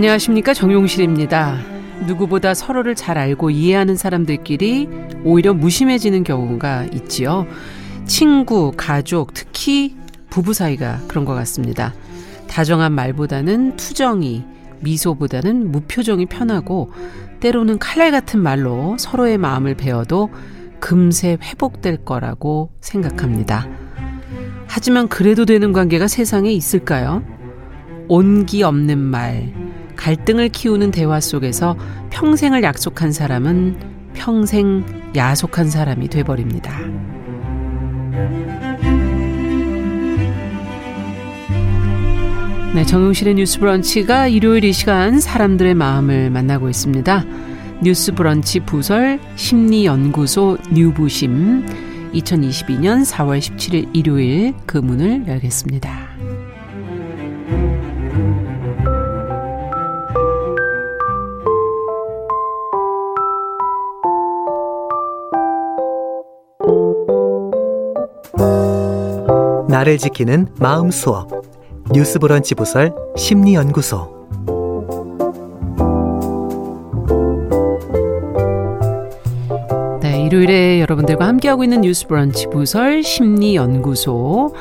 안녕하십니까 정용실입니다. 누구보다 서로를 잘 알고 이해하는 사람들끼리 오히려 무심해지는 경우가 있지요. 친구, 가족, 특히 부부 사이가 그런 것 같습니다. 다정한 말보다는 투정이, 미소보다는 무표정이 편하고 때로는 칼날 같은 말로 서로의 마음을 베어도 금세 회복될 거라고 생각합니다. 하지만 그래도 되는 관계가 세상에 있을까요? 온기 없는 말, 갈등을 키우는 대화 속에서 평생을 약속한 사람은 평생 야속한 사람이 돼버립니다. 네, 정용실의 뉴스 브런치가 일요일 이 시간 사람들의 마음을 만나고 있습니다. 뉴스 브런치 부설 심리연구소 뉴부심 2022년 4월 17일 일요일 그 문을 열겠습니다. 나를 지키는 마음 수업. 뉴스 브런치 부설 심리 연구소. 네, 일요일에 여러분들과 함께하고 있는 뉴스 브런치 부설 심리 연구소.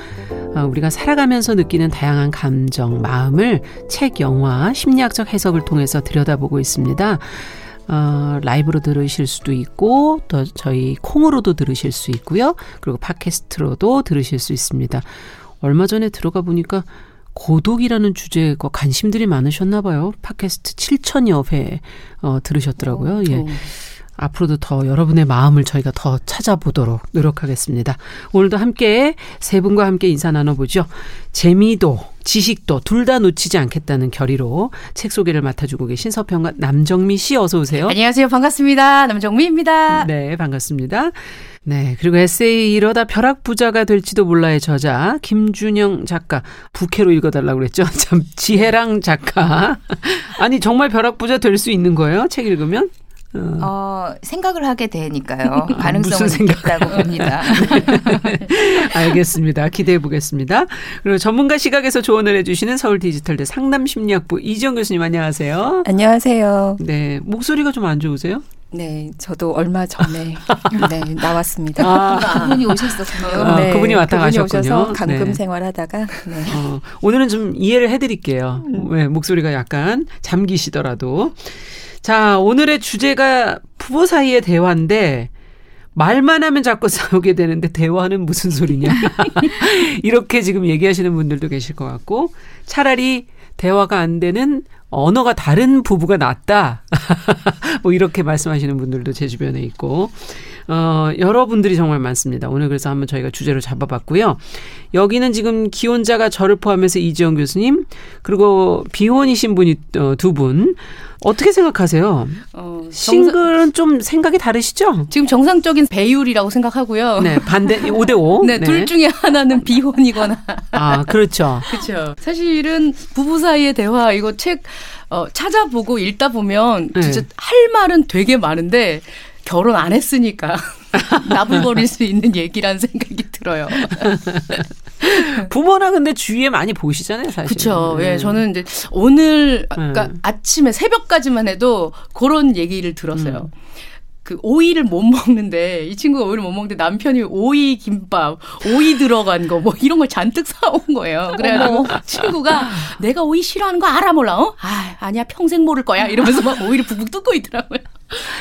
어, 우리가 살아가면서 느끼는 다양한 감정, 마음을 책, 영화, 심리학적 해석을 통해서 들여다보고 있습니다. 어, 라이브로 들으실 수도 있고 또 저희 콩으로도 들으실 수 있고요. 그리고 팟캐스트로도 들으실 수 있습니다. 얼마 전에 들어가 보니까 고독이라는 주제가 관심들이 많으셨나 봐요. 팟캐스트 7천여 회 어, 들으셨더라고요. 예. 앞으로도 더 여러분의 마음을 저희가 더 찾아보도록 노력하겠습니다. 오늘도 함께 세 분과 함께 인사 나눠보죠. 재미도 지식도 둘 다 놓치지 않겠다는 결의로 책 소개를 맡아주고 계신 서평가 남정미 씨 어서 오세요. 안녕하세요. 반갑습니다. 남정미입니다. 네, 반갑습니다. 네, 그리고 에세이 이러다 벼락 부자가 될지도 몰라의 저자 김준영 작가 부캐로 읽어달라고 그랬죠. 참 지혜랑 작가 아니 정말 벼락 부자 될 수 있는 거예요? 책 읽으면? 어. 어, 생각을 하게 되니까요. 가능성은 있다고 봅니다. 알겠습니다. 기대해 보겠습니다. 그리고 전문가 시각에서 조언을 해주시는 서울 디지털대 상담 심리학부 이지영 교수님 안녕하세요. 안녕하세요. 네, 목소리가 좀 안 좋으세요? 네, 저도 얼마 전에 네, 나왔습니다. 아, 그분이 오셨었군요. 아, 네, 그분이 왔다 그분이 가셨군요. 오셔서 감금 네. 생활하다가 네. 어, 오늘은 좀 이해를 해드릴게요. 음. 네, 목소리가 약간 잠기시더라도. 자, 오늘의 주제가 부부 사이의 대화인데 말만 하면 자꾸 싸우게 되는데 대화는 무슨 소리냐. 이렇게 지금 얘기하시는 분들도 계실 것 같고 차라리 대화가 안 되는 언어가 다른 부부가 낫다. 뭐 이렇게 말씀하시는 분들도 제 주변에 있고. 어, 여러분들이 정말 많습니다. 오늘 그래서 한번 저희가 주제로 잡아봤고요. 여기는 지금 기혼자가 저를 포함해서 이지영 교수님, 그리고 비혼이신 분이 어, 두 분. 어떻게 생각하세요? 어, 싱글은 좀 생각이 다르시죠? 지금 정상적인 배율이라고 생각하고요. 네, 반대 5대 5. 네, 네, 둘 중에 하나는 비혼이거나. 아, 그렇죠. 그렇죠. 사실은 부부 사이의 대화 이거 책 어, 찾아보고 읽다 보면 진짜 네. 할 말은 되게 많은데 결혼 안 했으니까 나불거릴 수 있는 얘기라는 생각이 들어요. 부모나 근데 주위에 많이 보시잖아요, 사실. 그렇죠. 예, 저는 이제 오늘 그러니까 음. 아침에 새벽까지만 해도 그런 얘기를 들었어요. 음. 그 오이를 못 먹는데 이 친구가 오이를 못 먹는데 남편이 오이 김밥, 오이 들어간 거 뭐 이런 걸 잔뜩 사온 거예요. 그래가지고 친구가 내가 오이 싫어하는 거 알아 몰라? 어? 아 아니야 평생 모를 거야 이러면서 막 오이를 북북 뜯고 있더라고요.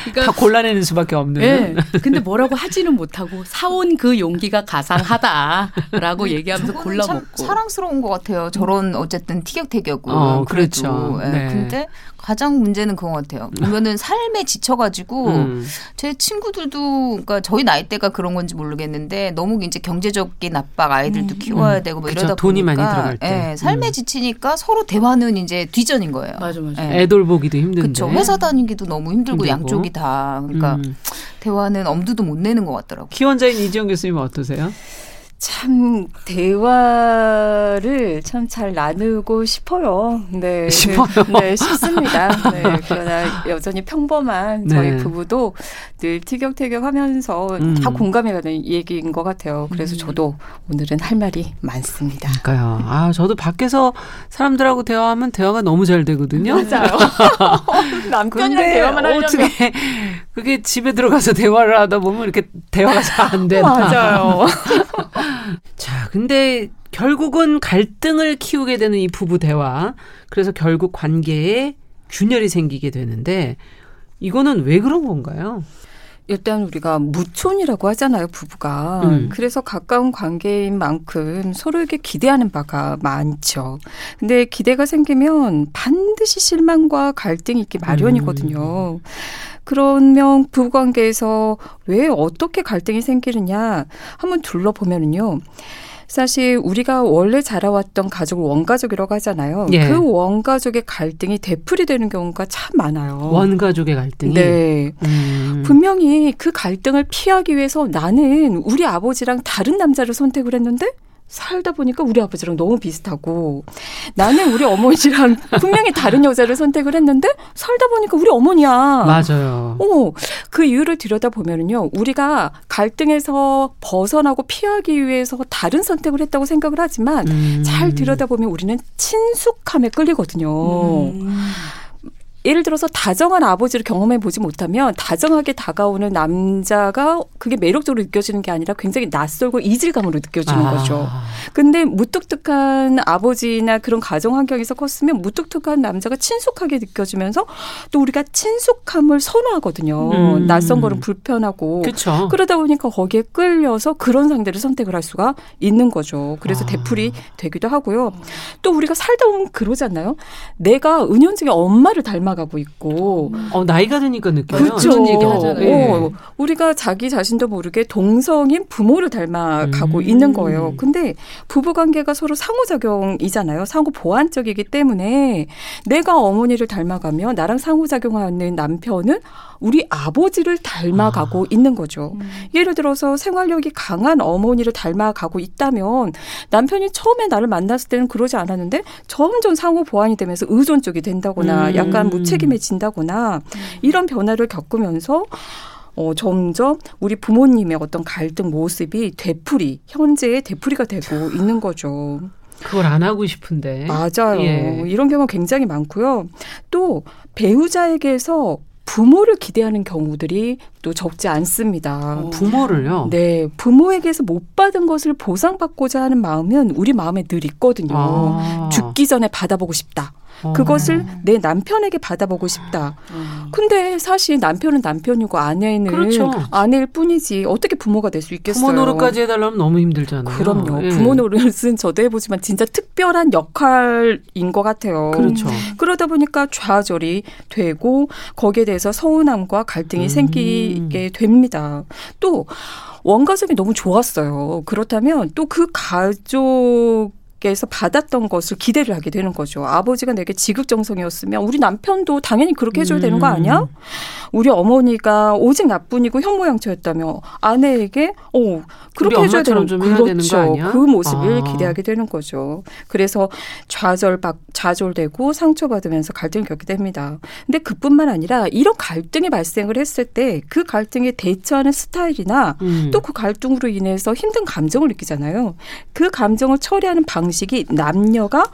그러니까 다 골라내는 수밖에 없는. 네. 근데 뭐라고 하지는 못하고 사온 그 용기가 가상하다라고 얘기하면서 골라 먹고. 사랑스러운 것 같아요. 저런 어쨌든 티격태격은. 어, 그렇죠. 네. 네. 근데 가장 문제는 그거 같아요. 보면은 삶에 지쳐가지고 음. 제 친구들도 그러니까 저희 나이대가 그런 건지 모르겠는데 너무 이제 경제적인 압박 아이들도 음. 키워야 되고 뭐 이러다 돈이 보니까 많이 들어갈 때 예, 삶에 음. 지치니까 서로 대화는 이제 뒤전인 거예요. 맞아 맞아. 예. 애돌 보기도 힘든데. 그렇죠. 회사 다니기도 너무 힘들고, 힘들고. 양쪽이 다 그러니까 음. 대화는 엄두도 못 내는 것 같더라고요. 기원자인 이지영 교수님은 어떠세요? 참 대화를 참 잘 나누고 싶어요. 네, 싶어요. 그, 네, 싶습니다. 네, 그러나 여전히 평범한 저희 네. 부부도 늘 티격태격하면서 음. 다 공감이 가는 얘기인 것 같아요. 그래서 음. 저도 오늘은 할 말이 많습니다. 그러니까요. 아, 저도 밖에서 사람들하고 대화하면 대화가 너무 잘 되거든요. 맞아요. 남편이랑 대화만 하려면 어떻게 그게 집에 들어가서 대화를 하다 보면 이렇게 대화가 잘 안 되나. 맞아요. 자, 근데 결국은 갈등을 키우게 되는 이 부부 대화. 그래서 결국 관계에 균열이 생기게 되는데 이거는 왜 그런 건가요? 일단 우리가 무촌이라고 하잖아요, 부부가. 음. 그래서 가까운 관계인 만큼 서로에게 기대하는 바가 많죠. 근데 기대가 생기면 반드시 실망과 갈등이 있기 마련이거든요. 그러면 부부 관계에서 왜 어떻게 갈등이 생기느냐 한번 둘러보면은요. 사실 우리가 원래 자라왔던 가족을 원가족이라고 하잖아요. 예. 그 원가족의 갈등이 되풀이 되는 경우가 참 많아요. 원가족의 갈등이. 네. 음. 분명히 그 갈등을 피하기 위해서 나는 우리 아버지랑 다른 남자를 선택을 했는데 살다 보니까 우리 아버지랑 너무 비슷하고 나는 우리 어머니랑 분명히 다른 여자를 선택을 했는데 살다 보니까 우리 어머니야. 맞아요. 어, 그 이유를 들여다 보면은요, 우리가 갈등에서 벗어나고 피하기 위해서 다른 선택을 했다고 생각을 하지만, 음. 잘 들여다 보면 우리는 친숙함에 끌리거든요. 예를 들어서 다정한 아버지를 경험해 보지 못하면 다정하게 다가오는 남자가 그게 매력적으로 느껴지는 게 아니라 굉장히 낯설고 이질감으로 느껴지는 아. 거죠. 근데 무뚝뚝한 아버지나 그런 가정 환경에서 컸으면 무뚝뚝한 남자가 친숙하게 느껴지면서 또 우리가 친숙함을 선호하거든요. 음. 낯선 거는 불편하고. 그렇죠. 그러다 보니까 거기에 끌려서 그런 상대를 선택을 할 수가 있는 거죠. 그래서 아. 되풀이 되기도 하고요. 또 우리가 살다 보면 그러잖아요. 내가 은연중에 엄마를 닮아 가고 있고. 어, 나이가 드니까 느껴요. 그렇죠. 그런 얘기 하잖아요. 예. 어, 우리가 자기 자신도 모르게 동성인 부모를 닮아가고 음. 있는 거예요. 근데 부부 관계가 서로 상호작용이잖아요. 상호 보완적이기 때문에 내가 어머니를 닮아가며 나랑 상호작용하는 남편은 우리 아버지를 닮아가고 있는 거죠. 예를 들어서 생활력이 강한 어머니를 닮아가고 있다면 남편이 처음에 나를 만났을 때는 그러지 않았는데 점점 상호 보완이 되면서 의존적이 된다거나 음. 약간 무책임해진다거나 이런 변화를 겪으면서 어, 점점 우리 부모님의 어떤 갈등 모습이 되풀이, 현재의 되풀이가 되고 있는 거죠. 그걸 안 하고 싶은데. 맞아요. 예. 이런 경우가 굉장히 많고요. 또 배우자에게서 부모를 기대하는 경우들이 또 적지 않습니다. 부모를요. 네, 부모에게서 못 받은 것을 보상받고자 하는 마음은 우리 마음에 늘 있거든요. 아. 죽기 전에 받아보고 싶다. 어. 그것을 내 남편에게 받아보고 싶다. 근데 사실 남편은 남편이고 아내는 그렇죠. 아내일 뿐이지 어떻게 부모가 될 수 있겠어요? 부모 노릇까지 해달라면 너무 힘들잖아요. 그럼요. 예. 부모 노릇은 저도 해보지만 진짜 특별한 역할인 것 같아요. 그렇죠. 그러다 보니까 좌절이 되고 거기에 대해서 서운함과 갈등이 음. 생기게 됩니다. 또 원가족이 너무 좋았어요. 그렇다면 또 그 가족 에서 받았던 것을 기대를 하게 되는 거죠. 아버지가 내게 지극정성이었으면 우리 남편도 당연히 그렇게 해줘야 되는 거 아니야? 음. 우리 어머니가 오직 나뿐이고 현모양처였다며 아내에게 어 그렇게 해줘야 되는 좀 해야 되는 거 그렇죠. 아니야? 그 모습을 아. 기대하게 되는 거죠. 그래서 좌절받 좌절되고 상처받으면서 갈등을 겪게 됩니다. 근데 그뿐만 아니라 이런 갈등이 발생을 했을 때 그 갈등에 대처하는 스타일이나 음. 또그 갈등으로 인해서 힘든 감정을 느끼잖아요. 그 감정을 처리하는 방 식이 남녀가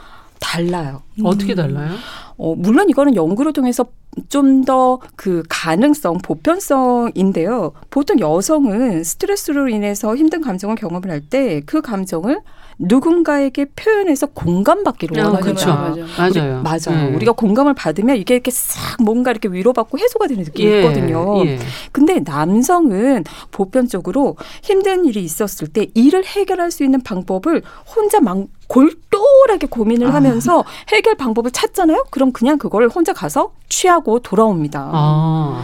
달라요. 어떻게 달라요? 어, 물론 이거는 연구를 통해서 좀 더 그 가능성, 보편성인데요. 보통 여성은 스트레스로 인해서 힘든 감정을 경험을 할 때 그 감정을 누군가에게 표현해서 공감받기를 어, 원합니다. 그렇죠. 맞아요. 맞아요. 예. 우리가 공감을 받으면 이게 이렇게 싹 뭔가 이렇게 위로받고 해소가 되는 느낌이 예, 있거든요. 예. 근데 남성은 보편적으로 힘든 일이 있었을 때 일을 해결할 수 있는 방법을 혼자 막 골똘하게 고민을 아. 하면서 해결 방법을 찾잖아요. 그럼 그냥 그걸 혼자 가서 취하고 돌아옵니다. 아,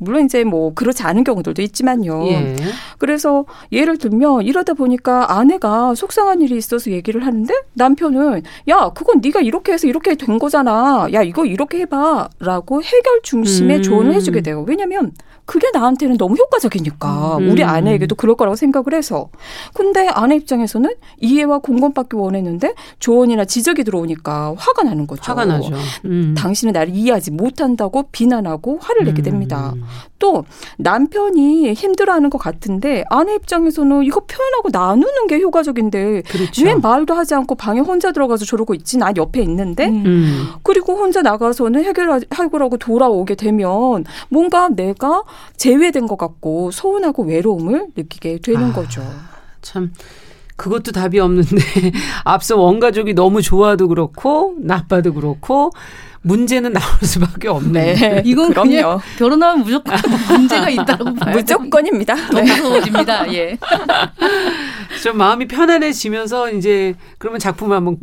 물론 이제 뭐 그렇지 않은 경우들도 있지만요. 예. 그래서 예를 들면 이러다 보니까 아내가 속상한 일이 있어서 얘기를 하는데 남편은 야 그건 네가 이렇게 해서 이렇게 된 거잖아. 야 이거 이렇게 해봐라고 해결 중심의 음. 조언을 해주게 돼요. 왜냐하면 그게 나한테는 너무 효과적이니까 음. 우리 아내에게도 그럴 거라고 생각을 해서 근데 아내 입장에서는 이해와 공감받기 원했는데 조언이나 지적이 들어오니까 화가 나는 거죠. 화가 나죠. 음. 당신은 나를 이해하지 못한다고 비난하고 화를 내게 됩니다. 음. 또 남편이 힘들어하는 것 같은데 아내 입장에서는 이거 표현하고 나누는 게 효과적인데 그렇죠. 왜 말도 하지 않고 방에 혼자 들어가서 저러고 있지? 난 옆에 있는데 음. 음. 그리고 혼자 나가서는 해결하, 해결하고 돌아오게 되면 뭔가 내가 제외된 것 같고 서운하고 외로움을 느끼게 되는 아. 거죠. 참 그것도 답이 없는데 앞서 원가족이 너무 좋아도 그렇고 나빠도 그렇고 문제는 나올 수밖에 없네. 네. 이건 그럼요. 그냥 결혼하면 무조건 문제가 있다고 봐요. 무조건입니다. 더 네. 무서워집니다. 예. 좀 마음이 편안해지면서 이제 그러면 작품을 한번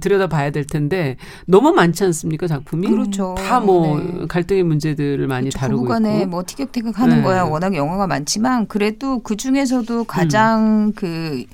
들여다봐야 될 텐데 너무 많지 않습니까 작품이? 그렇죠. 다뭐 네. 갈등의 문제들을 많이 그렇죠. 다루고 부부간에 있고. 뭐 티격태격하는 네. 거야 워낙 영화가 많지만 그래도 그 음. 중에서도 가장 그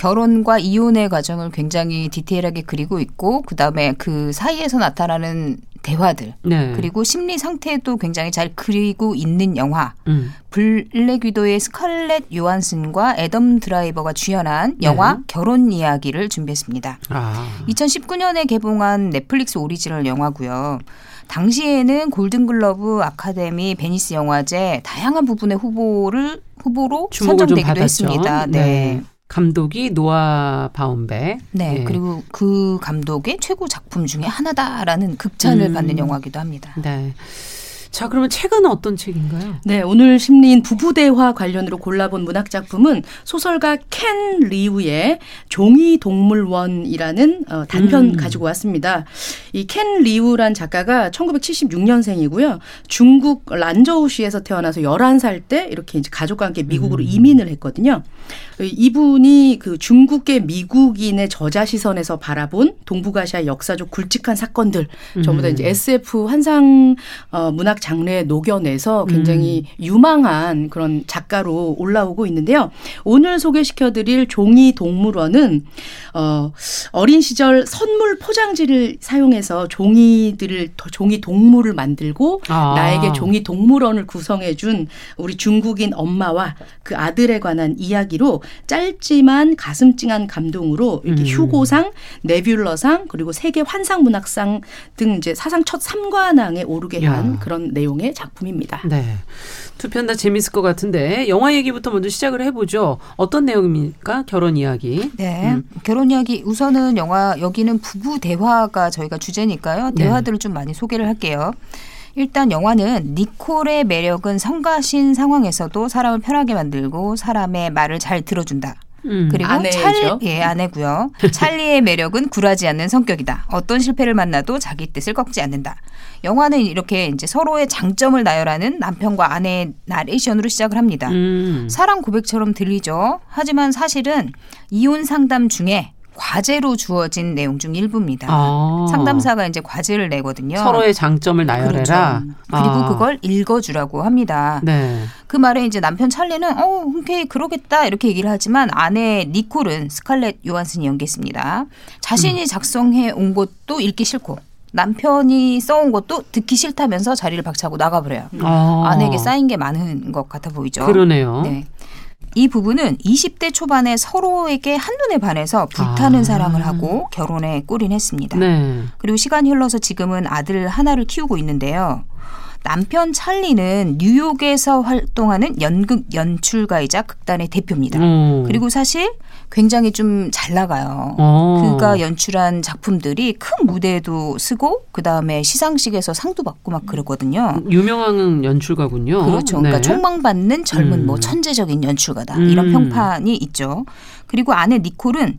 결혼과 이혼의 과정을 굉장히 디테일하게 그리고 있고 그 다음에 그 사이에서 나타나는 대화들 네. 그리고 심리 상태도 굉장히 잘 그리고 있는 영화 음. 블랙 위도의 스칼렛 요한슨과 애덤 드라이버가 주연한 영화 네. 결혼 이야기를 준비했습니다. 아. 2019년에 개봉한 넷플릭스 오리지널 영화고요. 당시에는 골든글러브 아카데미 베니스 영화제 다양한 부분의 후보를 후보로 선정되기도. 했습니다. 네. 감독이 노아 바움백. 네. 예. 그리고 그 감독의 최고 작품 중에 하나다라는 극찬을 음. 받는 영화기도 합니다. 네. 자, 그러면 책은 어떤 책인가요? 네, 오늘 심리인 부부 대화 관련으로 골라본 문학 작품은 소설가 켄 리우의 종이 동물원이라는 어, 단편 음. 가지고 왔습니다. 이 켄 리우란 작가가 1976년생이고요. 중국 란저우시에서 태어나서 11살 때 이렇게 이제 가족과 함께 미국으로 음. 이민을 했거든요. 이분이 그 중국의 미국인의 저자 시선에서 바라본 동북아시아 역사적 굵직한 사건들 전부 다 음. 이제 SF 환상 어, 문학 장르에 녹여내서 굉장히 음. 유망한 그런 작가로 올라오고 있는데요. 오늘 소개시켜드릴 종이 동물원은 어, 어린 시절 선물 포장지를 사용해서 종이들을 종이 동물을 만들고 아. 나에게 종이 동물원을 구성해준 우리 중국인 엄마와 그 아들에 관한 이야기로 짧지만 가슴 찡한 감동으로 이렇게 음. 휴고상, 네뷸러상 그리고 세계 환상문학상 등 이제 사상 첫 3관왕에 오르게 야. 한 그런 내용의 작품입니다. 네. 두편다 재밌을 것 같은데 영화 얘기부터 먼저 시작을 해보죠. 어떤 내용입니까? 결혼 이야기. 네. 음. 결혼 이야기 우선은 영화 여기는 부부 대화가 저희가 주제니까요. 네. 대화들을 좀 많이 소개를 할게요. 일단 영화는 니콜의 매력은 성가신 상황에서도 사람을 편하게 만들고 사람의 말을 잘 들어준다. 음. 그리고 아내죠. 찰, 예, 아내고요. 찰리의 매력은 굴하지 않는 성격이다. 어떤 실패를 만나도 자기 뜻을 꺾지 않는다. 영화는 이렇게 이제 서로의 장점을 나열하는 남편과 아내의 나레이션으로 시작을 합니다. 음. 사랑 고백처럼 들리죠. 하지만 사실은 이혼 상담 중에 과제로 주어진 내용 중 일부입니다. 아. 상담사가 이제 과제를 내거든요. 서로의 장점을 나열해라. 그렇죠. 그리고 아. 그걸 읽어주라고 합니다. 네. 그 말에 이제 남편 찰리는 어, 오케이 그러겠다 이렇게 얘기를 하지만 아내 니콜은 스칼렛 요한슨이 연기했습니다. 음. 자신이 작성해 온 것도 읽기 싫고 남편이 써온 것도 듣기 싫다면서 자리를 박차고 나가버려요. 아. 아내에게 쌓인 게 많은 것 같아 보이죠. 그러네요. 네. 이 부부는 20대 초반에 서로에게 한눈에 반해서 불타는 아. 사랑을 하고 결혼에 꿀인했습니다. 네. 그리고 시간이 흘러서 지금은 아들 하나를 키우고 있는데요. 남편 찰리는 뉴욕에서 활동하는 연극 연출가이자 극단의 대표입니다. 음. 그리고 사실 굉장히 좀 잘 나가요. 어. 그가 연출한 작품들이 큰 무대에도 쓰고 그 다음에 시상식에서 상도 받고 막 그러거든요. 유명한 연출가군요. 그렇죠. 그러니까 네. 촉망받는 젊은 음. 뭐 천재적인 연출가다 음. 이런 평판이 있죠. 그리고 아내 니콜은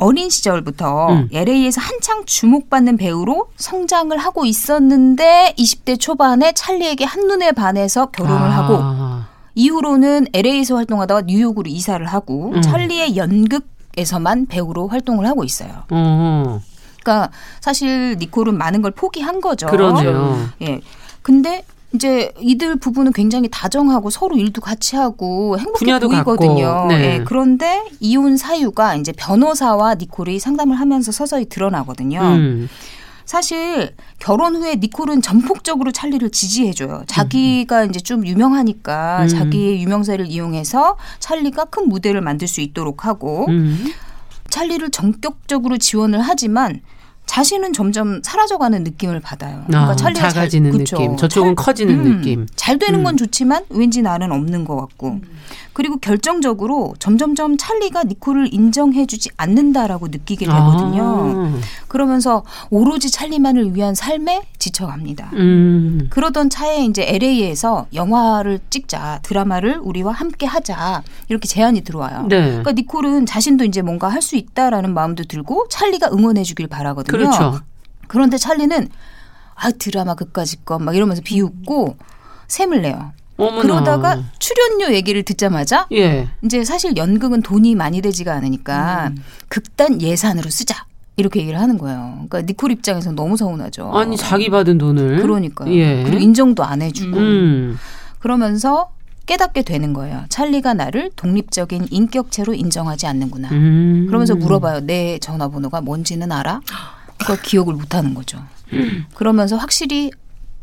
어린 시절부터 음. LA에서 한창 주목받는 배우로 성장을 하고 있었는데 20대 초반에 찰리에게 한눈에 반해서 결혼을 아. 하고 이후로는 LA에서 활동하다가 뉴욕으로 이사를 하고 음. 찰리의 연극에서만 배우로 활동을 하고 있어요. 어. 그러니까 사실 니콜은 많은 걸 포기한 거죠. 그러네요. 예. 근데 이제 이들 부부는 굉장히 다정하고 서로 일도 같이 하고 행복해 보이거든요. 네. 예. 그런데 이혼 사유가 이제 변호사와 니콜이 상담을 하면서 서서히 드러나거든요. 음. 사실 결혼 후에 니콜은 전폭적으로 찰리를 지지해줘요. 자기가 이제 좀 유명하니까 음. 자기의 유명세를 이용해서 찰리가 큰 무대를 만들 수 있도록 하고 음. 찰리를 전격적으로 지원을 하지만 자신은 점점 사라져가는 느낌을 받아요. 그러니까 아, 찰리가 잘- 작아지는 그쵸. 느낌. 저쪽은 커지는 음, 느낌. 잘 되는 건 음. 좋지만 왠지 나는 없는 것 같고. 그리고 결정적으로 점점점 찰리가 니콜을 인정해주지 않는다라고 느끼게 되거든요. 아. 그러면서 오로지 찰리만을 위한 삶에 지쳐갑니다. 음. 그러던 차에 이제 LA에서 영화를 찍자, 드라마를 우리와 함께 하자 이렇게 제안이 들어와요. 네. 그러니까 니콜은 자신도 이제 뭔가 할 수 있다라는 마음도 들고 찰리가 응원해주길 바라거든요. 그렇죠. 그런데 찰리는 아 드라마 그까짓 것막 이러면서 비웃고 샘을 내요. 어머나. 그러다가 출연료 얘기를 듣자마자 예. 이제 사실 연극은 돈이 많이 되지가 않으니까 음. 극단 예산으로 쓰자 이렇게 얘기를 하는 거예요. 그러니까 니콜 입장에서 너무 서운하죠. 아니 자기 받은 돈을 그러니까요. 예. 그리고 인정도 안 해주고 음. 그러면서 깨닫게 되는 거예요. 찰리가 나를 독립적인 인격체로 인정하지 않는구나. 음. 그러면서 물어봐요. 내 전화번호가 뭔지는 알아? 그러니까 기억을 못하는 거죠. 그러면서 확실히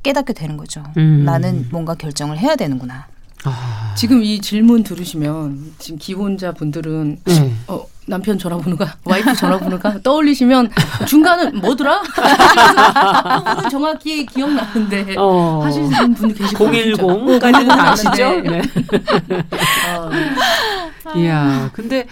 깨닫게 되는 거죠. 음. 나는 뭔가 결정을 해야 되는구나. 아. 지금 이 질문 들으시면 지금 기혼자 분들은 네. 어, 남편 전화번호가 와이프 전화번호가 떠올리시면 중간은 뭐더라? 정확히 기억나는데 어. 하시는 분 계시고 010까지는 다 아시죠? 네. 아, 이야, 근데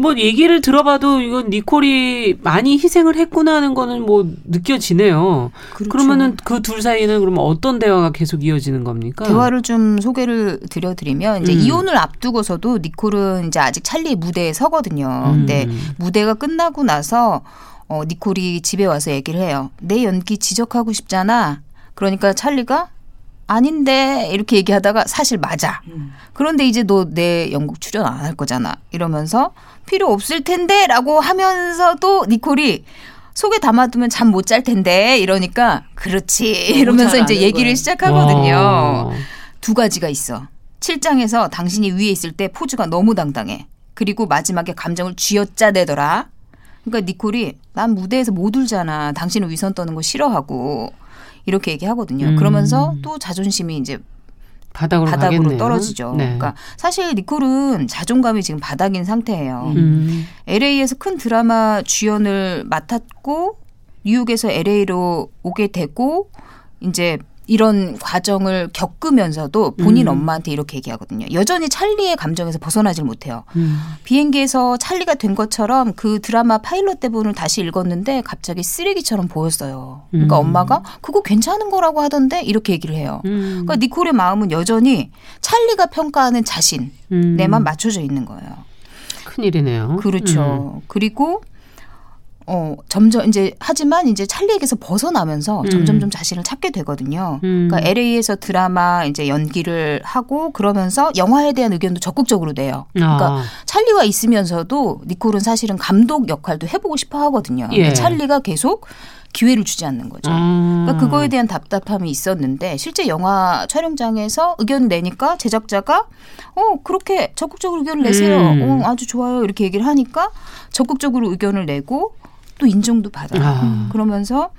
뭐 얘기를 들어봐도 이건 니콜이 많이 희생을 했구나 하는 거는 뭐 느껴지네요. 그렇죠. 그러면은 그 둘 사이는 그러면 어떤 대화가 계속 이어지는 겁니까? 대화를 좀 소개를 드려드리면 이제 음. 이혼을 앞두고서도 니콜은 이제 아직 찰리의 무대에 서거든요. 음. 근데 무대가 끝나고 나서 어, 니콜이 집에 와서 얘기를 해요. 내 연기 지적하고 싶잖아. 그러니까 찰리가 아닌데 이렇게 얘기하다가 사실 맞아. 음. 그런데 이제 너내 연극 출연 안 할 거잖아. 이러면서 필요 없을 텐데라고 하면서도 니콜이 속에 담아두면 잠 못 잘 텐데 이러니까 그렇지 이러면서 잘 이제 얘기를 거야. 시작하거든요. 와. 두 가지가 있어. 7장에서 당신이 위에 있을 때 포즈가 너무 당당해. 그리고 마지막에 감정을 쥐어짜대더라. 그러니까 니콜이 난 무대에서 못 울잖아. 당신은 위선 떠는 거 싫어하고 이렇게 얘기하거든요. 음. 그러면서 또 자존심이 이제 바닥으로, 바닥으로. 떨어지죠. 네. 그러니까 사실 니콜은 자존감이 지금 바닥인 상태예요. 음. LA에서 큰 드라마 주연을 맡았고 뉴욕에서 LA로 오게 되고 이제 이런 과정을 겪으면서도 본인 음. 엄마한테 이렇게 얘기하거든요. 여전히 찰리의 감정에서 벗어나질 못해요. 음. 비행기에서 찰리가 된 것처럼 그 드라마 파일럿 대본을 다시 읽었는데 갑자기 쓰레기처럼 보였어요. 그러니까 음. 엄마가 그거 괜찮은 거라고 하던데 이렇게 얘기를 해요. 음. 그러니까 니콜의 마음은 여전히 찰리가 평가하는 자신 음. 내만 맞춰져 있는 거예요. 큰일이네요. 그렇죠. 그리고 어 점점 이제 하지만 이제 찰리에게서 벗어나면서 음. 점점 좀 자신을 찾게 되거든요. 음. 그러니까 LA에서 드라마 이제 연기를 하고 그러면서 영화에 대한 의견도 적극적으로 내요. 그러니까 아. 찰리와 있으면서도 니콜은 사실은 감독 역할도 해보고 싶어 하거든요. 예. 찰리가 계속 기회를 주지 않는 거죠. 아. 그러니까 그거에 대한 답답함이 있었는데 실제 영화 촬영장에서 의견을 내니까 제작자가 어 그렇게 적극적으로 의견을 내세요. 음. 어 아주 좋아요 이렇게 얘기를 하니까 적극적으로 의견을 내고 또 인정도 받아요. 아. 그러면서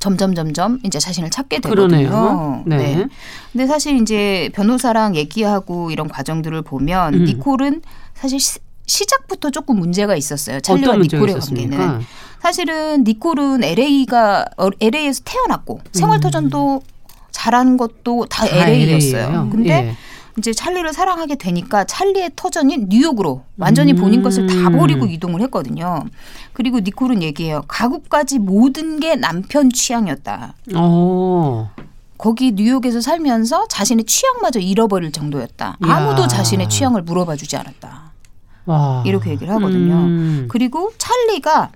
점점 점점 이제 자신을 찾게. 되거든요. 네. 근데 사실 이제 변호사랑 얘기하고 이런 과정들을 보면 음. 니콜은 사실 시, 시작부터 조금 문제가 있었어요. 찰리와 니콜의 있었습니까? 관계는. 사실은 니콜은 LA가 LA에서 태어났고 생활 터전도 잘하는 것도 다 음. 다 LA였어요. LA 예요? 근데 예. 이제 찰리를 사랑하게 되니까 찰리의 터전인 뉴욕으로 완전히 본인 것을 다 음. 버리고 이동을 했거든요. 그리고 니콜은 얘기해요. 가구까지 모든 게 남편 취향이었다. 어. 거기 뉴욕에서 살면서 자신의 취향마저 잃어버릴 정도였다. 아무도 야. 자신의 취향을 물어봐 주지 않았다. 와. 이렇게 얘기를 하거든요. 음. 그리고 찰리가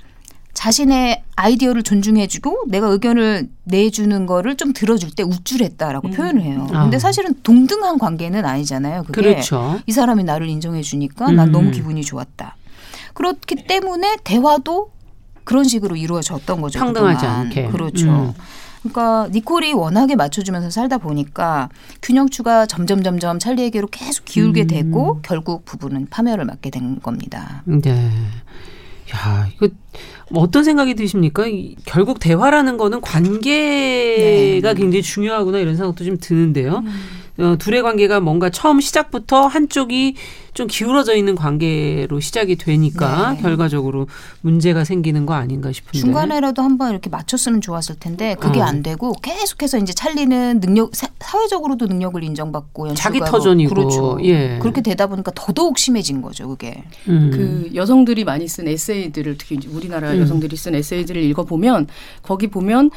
자신의 아이디어를 존중해주고 내가 의견을 내주는 거를 좀 들어줄 때 우쭐했다라고 표현을 해요. 아. 근데 사실은 동등한 관계는 아니잖아요. 그게 그렇죠. 이 사람이 나를 인정해주니까 난 음. 너무 기분이 좋았다. 그렇기 때문에 대화도 그런 식으로 이루어졌던 거죠. 평등하지 그동안. 않게. 그렇죠. 음. 그러니까 니콜이 워낙에 맞춰주면서 살다 보니까 균형추가 점점 점점 찰리에게로 계속 기울게 음. 되고 결국 부부는 파멸을 맞게 된 겁니다. 네. 야, 이거 뭐 어떤 생각이 드십니까? 이, 결국 대화라는 거는 관계가 네. 굉장히 중요하구나 이런 생각도 좀 드는데요. 음. 어, 둘의 관계가 뭔가 처음 시작부터 한쪽이 좀 기울어져 있는 관계로 시작이 되니까 네. 결과적으로 문제가 생기는 거 아닌가 싶은데 중간에라도 한번 이렇게 맞췄으면 좋았을 텐데 그게 어. 안 되고 계속해서 이제 찰리는 능력 사회적으로도 능력을 인정받고 자기 터전이고 그렇죠. 예. 그렇게 되다 보니까 더더욱 심해진 거죠 그게 음. 그 여성들이 많이 쓴 에세이들을 특히 우리나라 음. 여성들이 쓴 에세이들을 읽어보면 거기 보면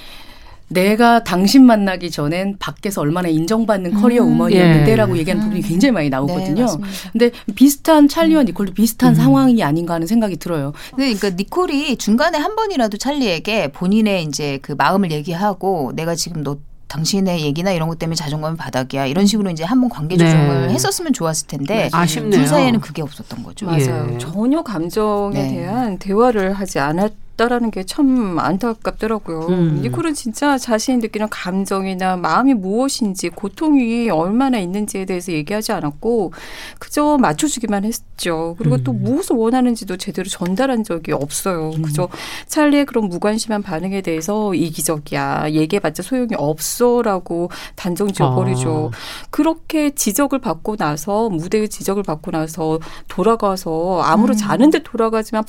내가 당신 만나기 전엔 밖에서 얼마나 인정받는 커리어 음. 우먼이었는데라고 예. 얘기하는 부분이 굉장히 많이 나오거든요. 네, 근데 비슷한 찰리와 니콜도 비슷한 음. 상황이 아닌가 하는 생각이 들어요. 그러니까 니콜이 중간에 한 번이라도 찰리에게 본인의 이제 그 마음을 얘기하고 내가 지금 너 당신의 얘기나 이런 것 때문에 자존감이 바닥이야. 이런 식으로 이제 한번 관계 조정을 네. 했었으면 좋았을 텐데 네, 아쉽네요. 둘 사이에는 그게 없었던 거죠. 맞아요. 예. 전혀 감정에 네. 대한 대화를 하지 않았 없다라는 게 참 안타깝더라고요. 음. 니콜은 진짜 자신이 느끼는 감정이나 마음이 무엇인지 고통이 얼마나 있는지에 대해서 얘기하지 않았고 그저 맞춰주기만 했죠. 그리고 음. 또 무엇을 원하는지도 제대로 전달한 적이 없어요. 음. 그저 찰리의 그런 무관심한 반응에 대해서 이기적이야. 얘기해봤자 소용이 없어라고 단정 지어버리죠. 아. 그렇게 지적을 받고 나서 무대의 지적을 받고 나서 돌아가서 아무렇지 음. 않은데 돌아가지만.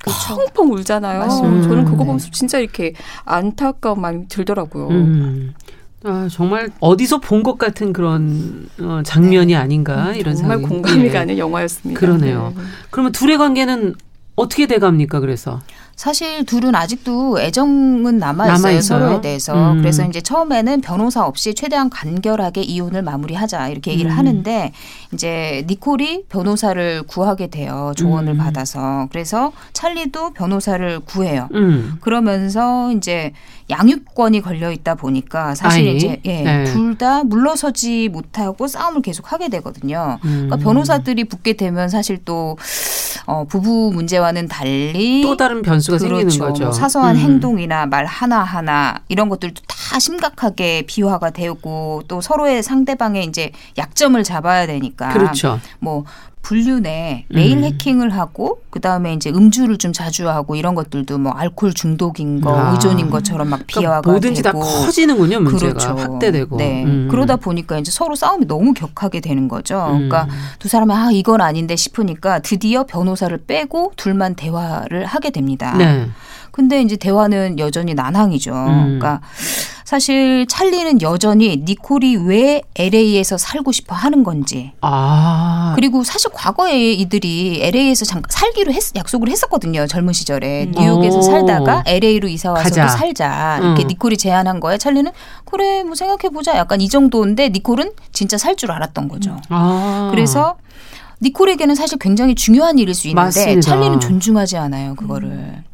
펑펑 울잖아요. 맞습니다. 저는 저는 그거 네. 보면서 진짜 이렇게 안타까운 마음이 들더라고요. 음. 아, 정말 어디서 본 것 같은 그런 어, 장면이 네. 아닌가 이런 정말 생각이 공감이 예. 가는 영화였습니다. 그러네요. 네. 그러면 둘의 관계는 어떻게 돼 갑니까? 그래서 사실 둘은 아직도 애정은 남아 있어요 서로에 대해서. 음. 그래서 이제 처음에는 변호사 없이 최대한 간결하게 이혼을 마무리하자 이렇게 얘기를 음. 하는데 이제 니콜이 변호사를 구하게 돼요 조언을 음. 받아서. 그래서 찰리도 변호사를 구해요. 음. 그러면서 이제 양육권이 걸려 있다 보니까 사실 아이? 이제 예, 네. 둘다 물러서지 못하고 싸움을 계속 하게 되거든요. 그러니까 음. 변호사들이 붙게 되면 사실 또 어, 부부 문제와는 달리 또 다른 변수 가 그렇죠. 생기는 거죠. 뭐 사소한 음. 행동이나 말 하나 하나 이런 것들도 다 심각하게 비화가 되고 또 서로의 상대방의 이제 약점을 잡아야 되니까 그렇죠. 뭐 분류 내 메일 음. 해킹을 하고 그다음에 이제 음주를 좀 자주 하고 이런 것들도 뭐 알코올 중독인 거 아. 의존인 것처럼 막 그러니까 비화가 그러니까 뭐든지 되고. 다 커지는군요 문제가 그렇죠. 확대되고 네 음. 그러다 보니까 이제 서로 싸움이 너무 격하게 되는 거죠 그러니까 음. 두 사람이 아 이건 아닌데 싶으니까 드디어 변호사를 빼고 둘만 대화를 하게 됩니다 네. 근데 이제 대화는 여전히 난항이죠 음. 그러니까 사실 찰리는 여전히 니콜이 왜 LA에서 살고 싶어 하는 건지. 아. 그리고 사실 과거에 이들이 LA에서 잠깐 살기로 했, 약속을 했었거든요. 젊은 시절에. 음. 뉴욕에서 오. 살다가 LA로 이사 와서 살자. 이렇게 음. 니콜이 제안한 거에 찰리는 그래 뭐 생각해 보자. 약간 이 정도인데 니콜은 진짜 살 줄 알았던 거죠. 아. 그래서 니콜에게는 사실 굉장히 중요한 일일 수 있는데 맞습니다. 찰리는 존중하지 않아요. 그거를. 음.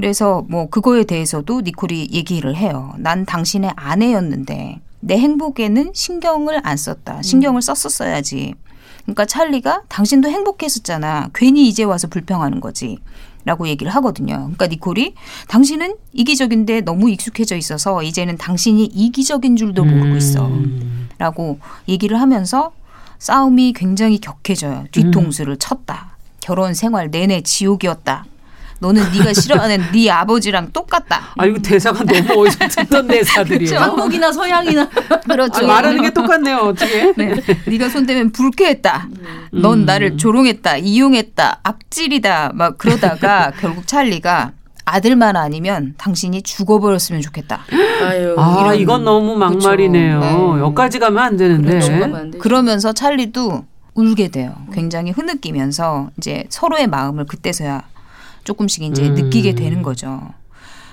그래서 뭐 그거에 대해서도 니콜이 얘기를 해요. 난 당신의 아내였는데 내 행복에는 신경을 안 썼다. 신경을 썼었어야지. 그러니까 찰리가 당신도 행복했었잖아. 괜히 이제 와서 불평하는 거지. 라고 얘기를 하거든요. 그러니까 니콜이 당신은 이기적인데 너무 익숙해져 있어서 이제는 당신이 이기적인 줄도 모르고 있어. 음. 라고 얘기를 하면서 싸움이 굉장히 격해져요. 뒤통수를 쳤다. 결혼 생활 내내 지옥이었다. 너는 네가 싫어하는 네 아버지랑 똑같다. 아 이거 대사가 너무 어디서 듣던 대사들이에요. 한국이나 서양이나 그렇죠. 아, 말하는 게 똑같네요. 어떻게? 네. 네가 손대면 불쾌했다. 음. 넌 나를 조롱했다. 이용했다. 악질이다. 막 그러다가 결국 찰리가 아들만 아니면 당신이 죽어버렸으면 좋겠다. 아유, 아, 이건 너무 막말이네요. 그렇죠. 네. 여기까지 가면 안 되는데. 그렇죠. 그러면서 찰리도 울게 돼요. 굉장히 흐느끼면서 이제 서로의 마음을 그때서야 조금씩 이제 음. 느끼게 되는 거죠.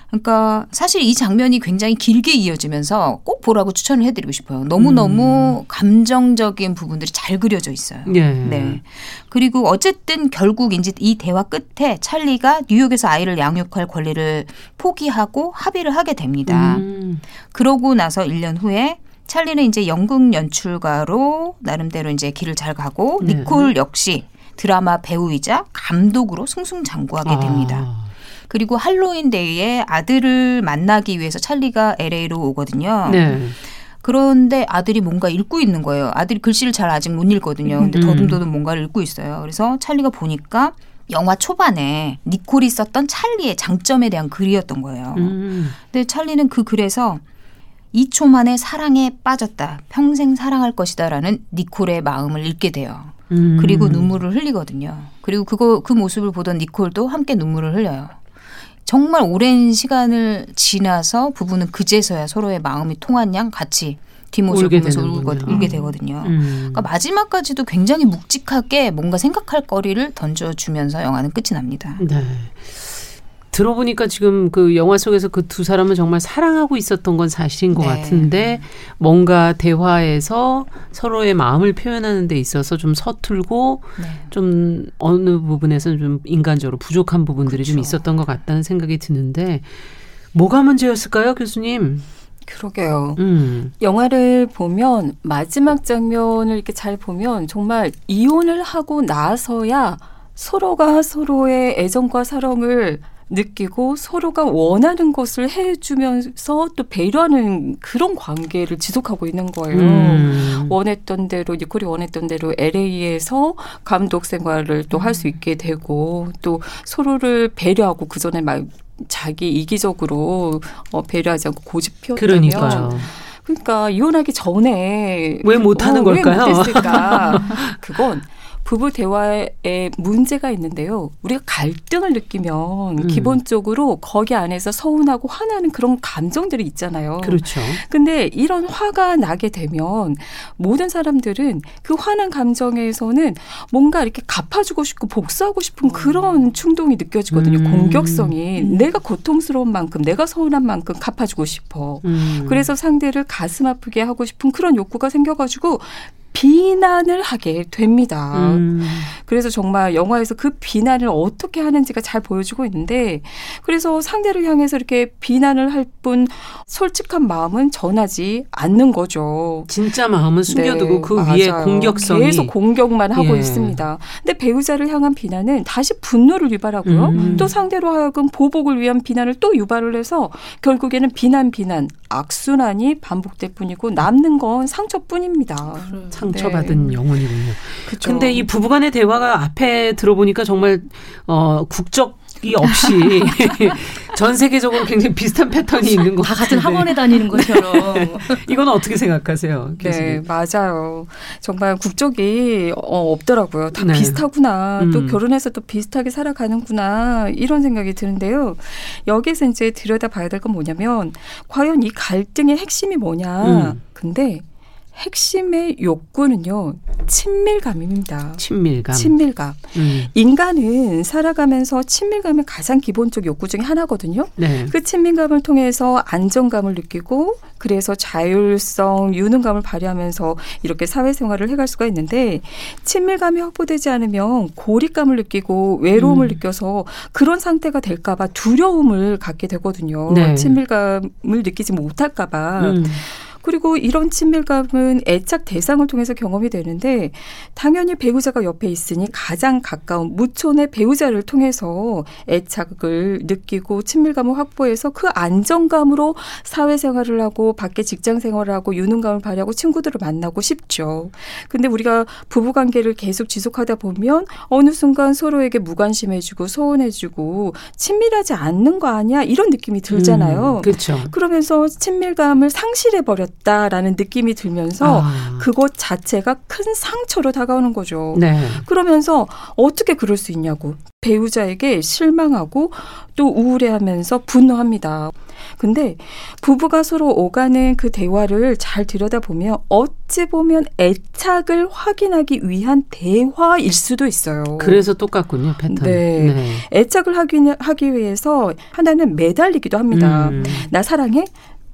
그러니까 사실 이 장면이 굉장히 길게 이어지면서 꼭 보라고 추천을 해드리고 싶어요. 너무너무 음. 감정적인 부분들이 잘 그려져 있어요. 예. 네. 그리고 어쨌든 결국 이제 이 대화 끝에 찰리가 뉴욕에서 아이를 양육할 권리를 포기하고 합의를 하게 됩니다. 음. 그러고 나서 1년 후에 찰리는 이제 연극 연출가로 나름대로 이제 길을 잘 가고 네. 니콜 역시 드라마 배우이자 감독으로 승승장구하게 됩니다. 아. 그리고 할로윈 데이에 아들을 만나기 위해서 찰리가 LA로 오거든요. 네. 그런데 아들이 뭔가 읽고 있는 거예요. 아들이 글씨를 잘 아직 못 읽거든요. 근데 음. 더듬더듬 뭔가를 읽고 있어요. 그래서 찰리가 보니까 영화 초반에 니콜이 썼던 찰리의 장점에 대한 글이었던 거예요. 음. 근데 찰리는 그 글에서 2초 만에 사랑에 빠졌다. 평생 사랑할 것이다라는 니콜의 마음을 읽게 돼요. 음. 그리고 눈물을 흘리거든요. 그리고 그거 그 모습을 보던 니콜도 함께 눈물을 흘려요. 정말 오랜 시간을 지나서 부부는 그제서야 서로의 마음이 통한 양 같이 뒷모습을 보면서. 울거, 울게 되거든요. 음. 그러니까 마지막까지도 굉장히 묵직하게 뭔가 생각할 거리를 던져주면서 영화는 끝이 납니다. 네. 들어보니까 지금 그 영화 속에서 그 두 사람은 정말 사랑하고 있었던 건 사실인 것 네. 같은데 뭔가 대화에서 서로의 마음을 표현하는 데 있어서 좀 서툴고 네. 좀 어느 부분에서는 좀 인간적으로 부족한 부분들이 좀 그렇죠. 있었던 것 같다는 생각이 드는데 뭐가 문제였을까요, 교수님? 그러게요. 음. 영화를 보면 마지막 장면을 이렇게 잘 보면 정말 이혼을 하고 나서야 서로가 서로의 애정과 사랑을 느끼고 서로가 원하는 것을 해주면서 또 배려하는 그런 관계를 지속하고 있는 거예요. 음. 원했던 대로 니콜이 원했던 대로 LA에서 감독 생활을 또할 음. 수 있게 되고 또 서로를 배려하고 그 전에 막 자기 이기적으로 어, 배려하지 않고 고집 피웠다면 그러니까요. 그러니까 이혼하기 전에 왜 못하는 어, 걸까요? 왜 못했을까? 그건 부부 대화에 문제가 있는데요. 우리가 갈등을 느끼면 음. 기본적으로 거기 안에서 서운하고 화나는 그런 감정들이 있잖아요. 그렇죠. 근데 이런 화가 나게 되면 모든 사람들은 그 화난 감정에서는 뭔가 이렇게 갚아주고 싶고 복수하고 싶은 그런 충동이 느껴지거든요. 음. 공격성이. 내가 고통스러운 만큼, 내가 서운한 만큼 갚아주고 싶어. 음. 그래서 상대를 가슴 아프게 하고 싶은 그런 욕구가 생겨가지고 비난을 하게 됩니다. 음. 그래서 정말 영화에서 그 비난을 어떻게 하는지가 잘 보여주고 있는데 그래서 상대를 향해서 이렇게 비난을 할 뿐 솔직한 마음은 전하지 않는 거죠. 진짜 마음은 숨겨두고 네, 그 위에 맞아요. 공격성이 계속 공격만 하고 예. 있습니다. 근데 배우자를 향한 비난은 다시 분노를 유발하고요. 음. 또 상대로 하여금 보복을 위한 비난을 또 유발을 해서 결국에는 비난 비난 악순환이 반복될 뿐이고 남는 건 상처뿐입니다. 상처받은 네. 영혼이군요. 그쵸. 근데 이 부부간의 대화가 앞에 들어보니까 정말 어 국적 이 없이 전 세계적으로 굉장히 비슷한 패턴이 있는 것다 같은 학원에 다니는 것처럼. 이건 어떻게 생각하세요, 네, 교수님? 맞아요. 정말 국적이 어, 없더라고요. 다 네. 비슷하구나. 또 음. 결혼해서 또 비슷하게 살아가는구나. 이런 생각이 드는데요. 여기서 이제 들여다봐야 될 건 뭐냐면 과연 이 갈등의 핵심이 뭐냐. 음. 근데 핵심의 욕구는요. 친밀감입니다. 친밀감. 친밀감. 음. 인간은 살아가면서 친밀감이 가장 기본적 욕구 중에 하나거든요. 네. 그 친밀감을 통해서 안정감을 느끼고 그래서 자율성, 유능감을 발휘하면서 이렇게 사회생활을 해갈 수가 있는데 친밀감이 확보되지 않으면 고립감을 느끼고 외로움을 음. 느껴서 그런 상태가 될까봐 두려움을 갖게 되거든요. 네. 친밀감을 느끼지 못할까봐. 음. 그리고 이런 친밀감은 애착 대상을 통해서 경험이 되는데 당연히 배우자가 옆에 있으니 가장 가까운 무촌의 배우자를 통해서 애착을 느끼고 친밀감을 확보해서 그 안정감으로 사회생활을 하고 밖에 직장 생활을 하고 유능감을 발휘하고 친구들을 만나고 싶죠. 근데 우리가 부부관계를 계속 지속하다 보면 어느 순간 서로에게 무관심해지고 소원해지고 친밀하지 않는 거 아니야 이런 느낌이 들잖아요. 음, 그렇죠. 그러면서 친밀감을 상실해 버렸다 라는 느낌이 들면서 아. 그것 자체가 큰 상처로 다가오는 거죠. 네. 그러면서 어떻게 그럴 수 있냐고 배우자에게 실망하고 또 우울해하면서 분노합니다. 근데 부부가 서로 오가는 그 대화를 잘 들여다보면 어찌 보면 애착을 확인하기 위한 대화일 수도 있어요. 그래서 똑같군요, 패턴. 네. 애착을 하기, 하기 위해서 하나는 매달리기도 합니다. 음. 나 사랑해?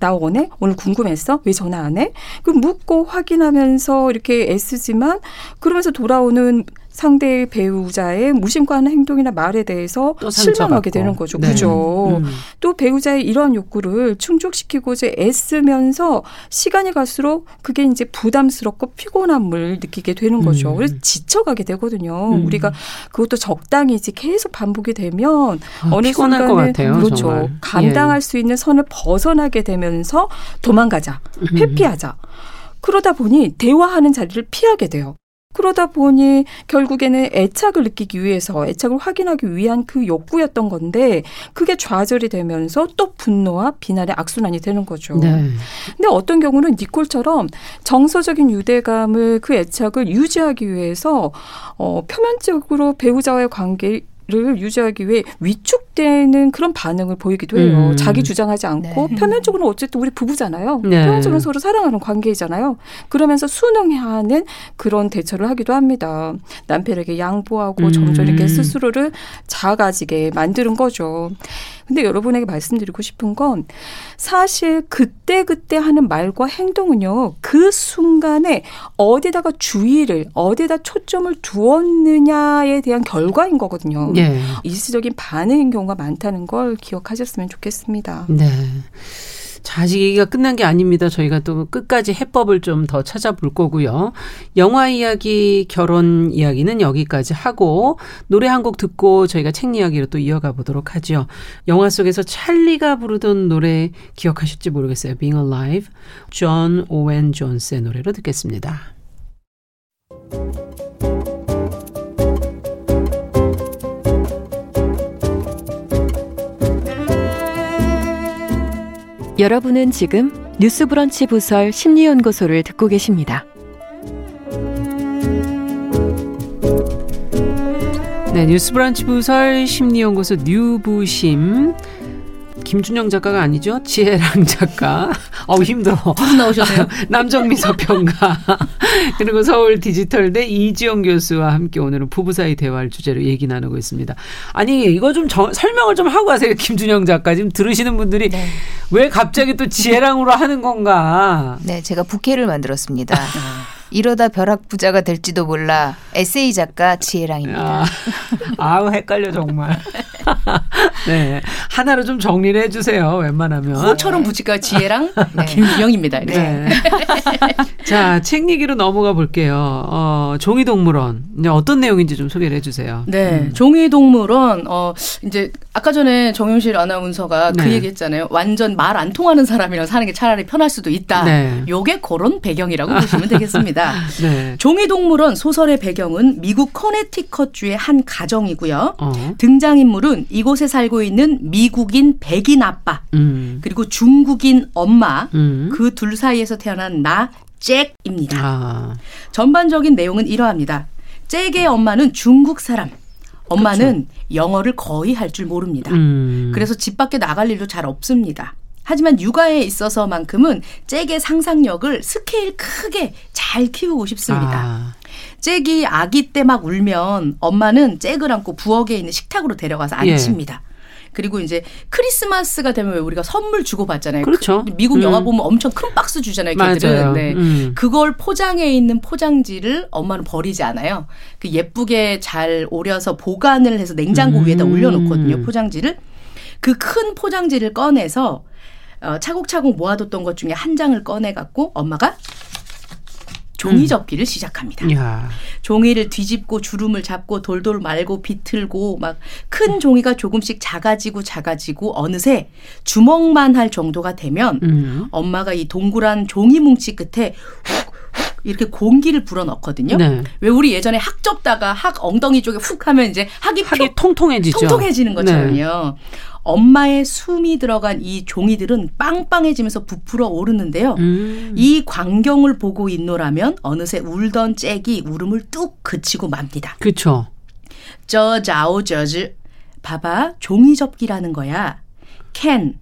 나 원해? 오늘 궁금했어? 왜 전화 안 해? 그 묻고 확인하면서 이렇게 애쓰지만 그러면서 돌아오는 상대의 배우자의 무심과한 행동이나 말에 대해서 또 실망하게. 되는 거죠. 네. 그죠? 음. 또 배우자의 이러한 욕구를 충족시키고자 애쓰면서 시간이 갈수록 그게 이제 부담스럽고 피곤함을 느끼게 되는 거죠. 음. 그래서 지쳐가게 되거든요. 음. 우리가 그것도 적당히지 계속 반복이 되면 아, 어느 피곤할 순간에 것 같아요. 그렇죠. 정말. 감당할 수 있는 선을 벗어나게 되면서 도망가자, 예. 회피하자. 그러다 보니 대화하는 자리를 피하게 돼요. 그러다 보니 결국에는 애착을 느끼기 위해서 애착을 확인하기 위한 그 욕구였던 건데 그게 좌절이 되면서 또 분노와 비난의 악순환이 되는 거죠. 네. 근데 어떤 경우는 니콜처럼 정서적인 유대감을 그 애착을 유지하기 위해서 어 표면적으로 배우자와의 관계 를 유지하기 위해 위축 되는 그런 반응을 보이기도 해요. 음. 자기 주장하지 않고 네. 표면적으로는 어쨌든 우리 부부잖아요. 네. 표면적으로 서로 사랑하는 관계이잖아요. 그러면서 순응하는 그런 대처를 하기도 합니다. 남편에게 양보하고 음. 점점 이렇게 스스로를 작아지게 만드는 거죠. 근데 여러분에게 말씀드리고 싶은 건 사실 그때그때 그때 하는 말과 행동은요, 그 순간에 어디다가 주의를, 어디다 초점을 두었느냐에 대한 결과인 거거든요. 네. 일시적인 반응인 경우 가 많다는 걸 기억하셨으면 좋겠습니다. 네. 자, 아직 얘기가 끝난 게 아닙니다. 저희가 또 끝까지 해법을 좀 더 찾아볼 거고요. 영화 이야기, 결혼 이야기는 여기까지 하고 노래 한 곡 듣고 저희가 책 이야기로 또 이어가 보도록 하죠. 영화 속에서 찰리가 부르던 노래 기억하실지 모르겠어요. Being Alive. 존 오웬 존스의 노래로 듣겠습니다. 여러분은 지금 뉴스브런치 부설 심리연구소를 듣고 계십니다. 네, 뉴스브런치 부설 심리연구소 뉴부심 김준영 작가가 아니죠. 지혜랑 작가. 어우, 힘들어. 나오셨네요. 남정미 서평가. 그리고 서울 디지털대 이지영 교수와 함께 오늘은 부부 사이 대화를 주제로 얘기 나누고 있습니다. 아니, 이거 좀 저, 설명을 좀 하고 가세요. 김준영 작가. 지금 들으시는 분들이 네. 왜 갑자기 또 지혜랑으로 하는 건가. 네, 제가 부캐를 만들었습니다. 이러다 벼락 부자가 될지도 몰라 에세이 작가 지혜랑입니다. 아, 우 헷갈려 정말. 네 하나로 좀 정리를 해주세요. 웬만하면 호처럼 붙일까 지혜랑 네. 김준영입니다. 네. 자책 얘기로 넘어가 볼게요. 어, 종이동물원 어떤 내용인지 좀 소개를 해주세요. 네, 음. 종이동물원 어 이제 아까 전에 정용실 아나운서가 그 네. 그 얘기했잖아요. 완전 말 안 통하는 사람이랑 사는 게 차라리 편할 수도 있다. 네. 요게 그런 배경이라고 보시면 되겠습니다. 네. 종이 동물원 소설의 배경은 미국 커네티컷주의 한 가정이고요. 어. 등장인물은 이곳에 살고 있는 미국인 백인 아빠 음. 그리고 중국인 엄마 음. 그둘 사이에서 태어난 나 잭입니다. 아. 전반적인 내용은 이러합니다. 잭의 엄마는 중국 사람. 엄마는 그렇죠. 영어를 거의 할 줄 모릅니다. 음. 그래서 집 밖에 나갈 일도 잘 없습니다. 하지만 육아에 있어서만큼은 잭의 상상력을 스케일 크게 잘 키우고 싶습니다. 아. 잭이 아기 때 막 울면 엄마는 잭을 안고 부엌에 있는 식탁으로 데려가서 앉힙니다. 예. 그리고 이제 크리스마스가 되면 왜 우리가 선물 주고 받잖아요. 그렇죠. 그 미국 영화 음. 보면 엄청 큰 박스 주잖아요. 걔들은. 네. 음. 그걸 포장해 있는 포장지를 엄마는 버리지 않아요. 그 예쁘게 잘 오려서 보관을 해서 냉장고 음. 위에다 올려놓거든요. 포장지를. 그 큰 포장지를 꺼내서 어, 차곡차곡 모아뒀던 것 중에 한 장을 꺼내갖고 엄마가 종이 음. 접기를 시작합니다. 야. 종이를 뒤집고 주름을 잡고 돌돌 말고 비틀고 막 큰 종이가 조금씩 작아지고 작아지고 어느새 주먹만 할 정도가 되면 음. 엄마가 이 동그란 종이 뭉치 끝에 훅 이렇게 공기를 불어 넣거든요. 네. 왜 우리 예전에 학 접다가 학 엉덩이 쪽에 훅 하면 이제 학이 학이 통통해지죠. 통통해지는 것처럼요. 네. 엄마의 숨이 들어간 이 종이들은 빵빵해지면서 부풀어 오르는데요. 음. 이 광경을 보고 있노라면 어느새 울던 잭이 울음을 뚝 그치고 맙니다. 그렇죠. 저 자오 저즈 봐봐 종이 접기라는 거야. 캔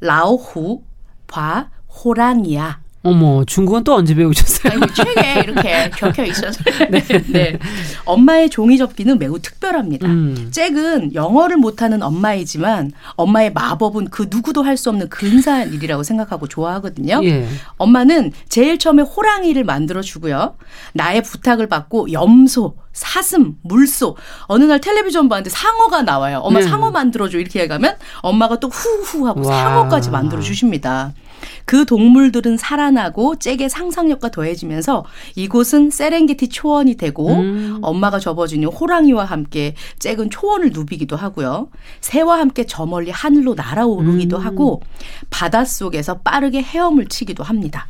라오후 봐 호랑이야. 어머, 중국은 또 언제 배우셨어요? 아니, 책에 이렇게 적혀 있어서. 네. 네. 엄마의 종이 접기는 매우 특별합니다. 음. 잭은 영어를 못하는 엄마이지만 엄마의 마법은 그 누구도 할 수 없는 근사한 일이라고 생각하고 좋아하거든요. 예. 엄마는 제일 처음에 호랑이를 만들어 주고요. 나의 부탁을 받고 염소, 사슴, 물소. 어느 날 텔레비전 봤는데 상어가 나와요. 엄마 네. 상어 만들어줘 이렇게 해가면 엄마가 또 후후 하고 와. 상어까지 만들어 주십니다. 그 동물들은 살아나고 잭의 상상력과 더해지면서 이곳은 세렝게티 초원이 되고 음. 엄마가 접어주는 호랑이와 함께 잭은 초원을 누비기도 하고요. 새와 함께 저 멀리 하늘로 날아오르기도 음. 하고 바닷속에서 빠르게 헤엄을 치기도 합니다.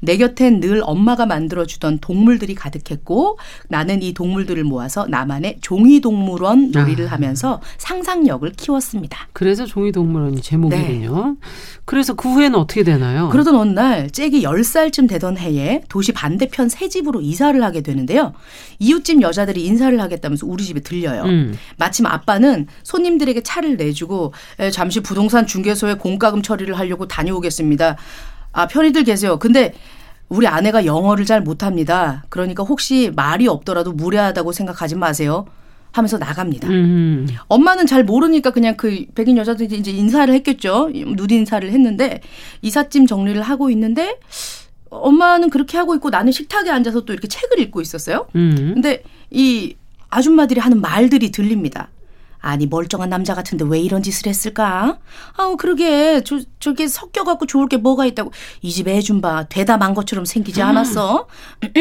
내 곁엔 늘 엄마가 만들어주던 동물들이 가득했고 나는 이 동물들을 모아서 나만의 종이동물원 놀이를 아. 하면서 상상력을 키웠습니다. 그래서 종이동물원이 제목이군요. 그래서 그 후에는 어떻게 되나요? 그러던 어느 날 잭이 10살쯤 되던 해에 도시 반대편 새 집으로 이사를 하게 되는데요. 이웃집 여자들이 인사를 하겠다면서 우리 집에 들려요. 음. 마침 아빠는 손님들에게 차를 내주고 에, 잠시 부동산 중개소에 공과금 처리를 하려고 다녀오겠습니다. 아 편히들 계세요. 근데 우리 아내가 영어를 잘 못합니다. 그러니까 혹시 말이 없더라도 무례하다고 생각하지 마세요. 하면서 나갑니다. 음. 엄마는 잘 모르니까 그냥 그 백인 여자들이 이제 인사를 했겠죠. 누드 인사를 했는데 이삿짐 정리를 하고 있는데 엄마는 그렇게 하고 있고 나는 식탁에 앉아서 또 이렇게 책을 읽고 있었어요. 음. 근데 이 아줌마들이 하는 말들이 들립니다. 아니 멀쩡한 남자 같은데 왜 이런 짓을 했을까? 아우 그러게 저 저게 섞여갖고 좋을 게 뭐가 있다고 이 집에 해준 바 되다 만 것처럼 생기지 않았어?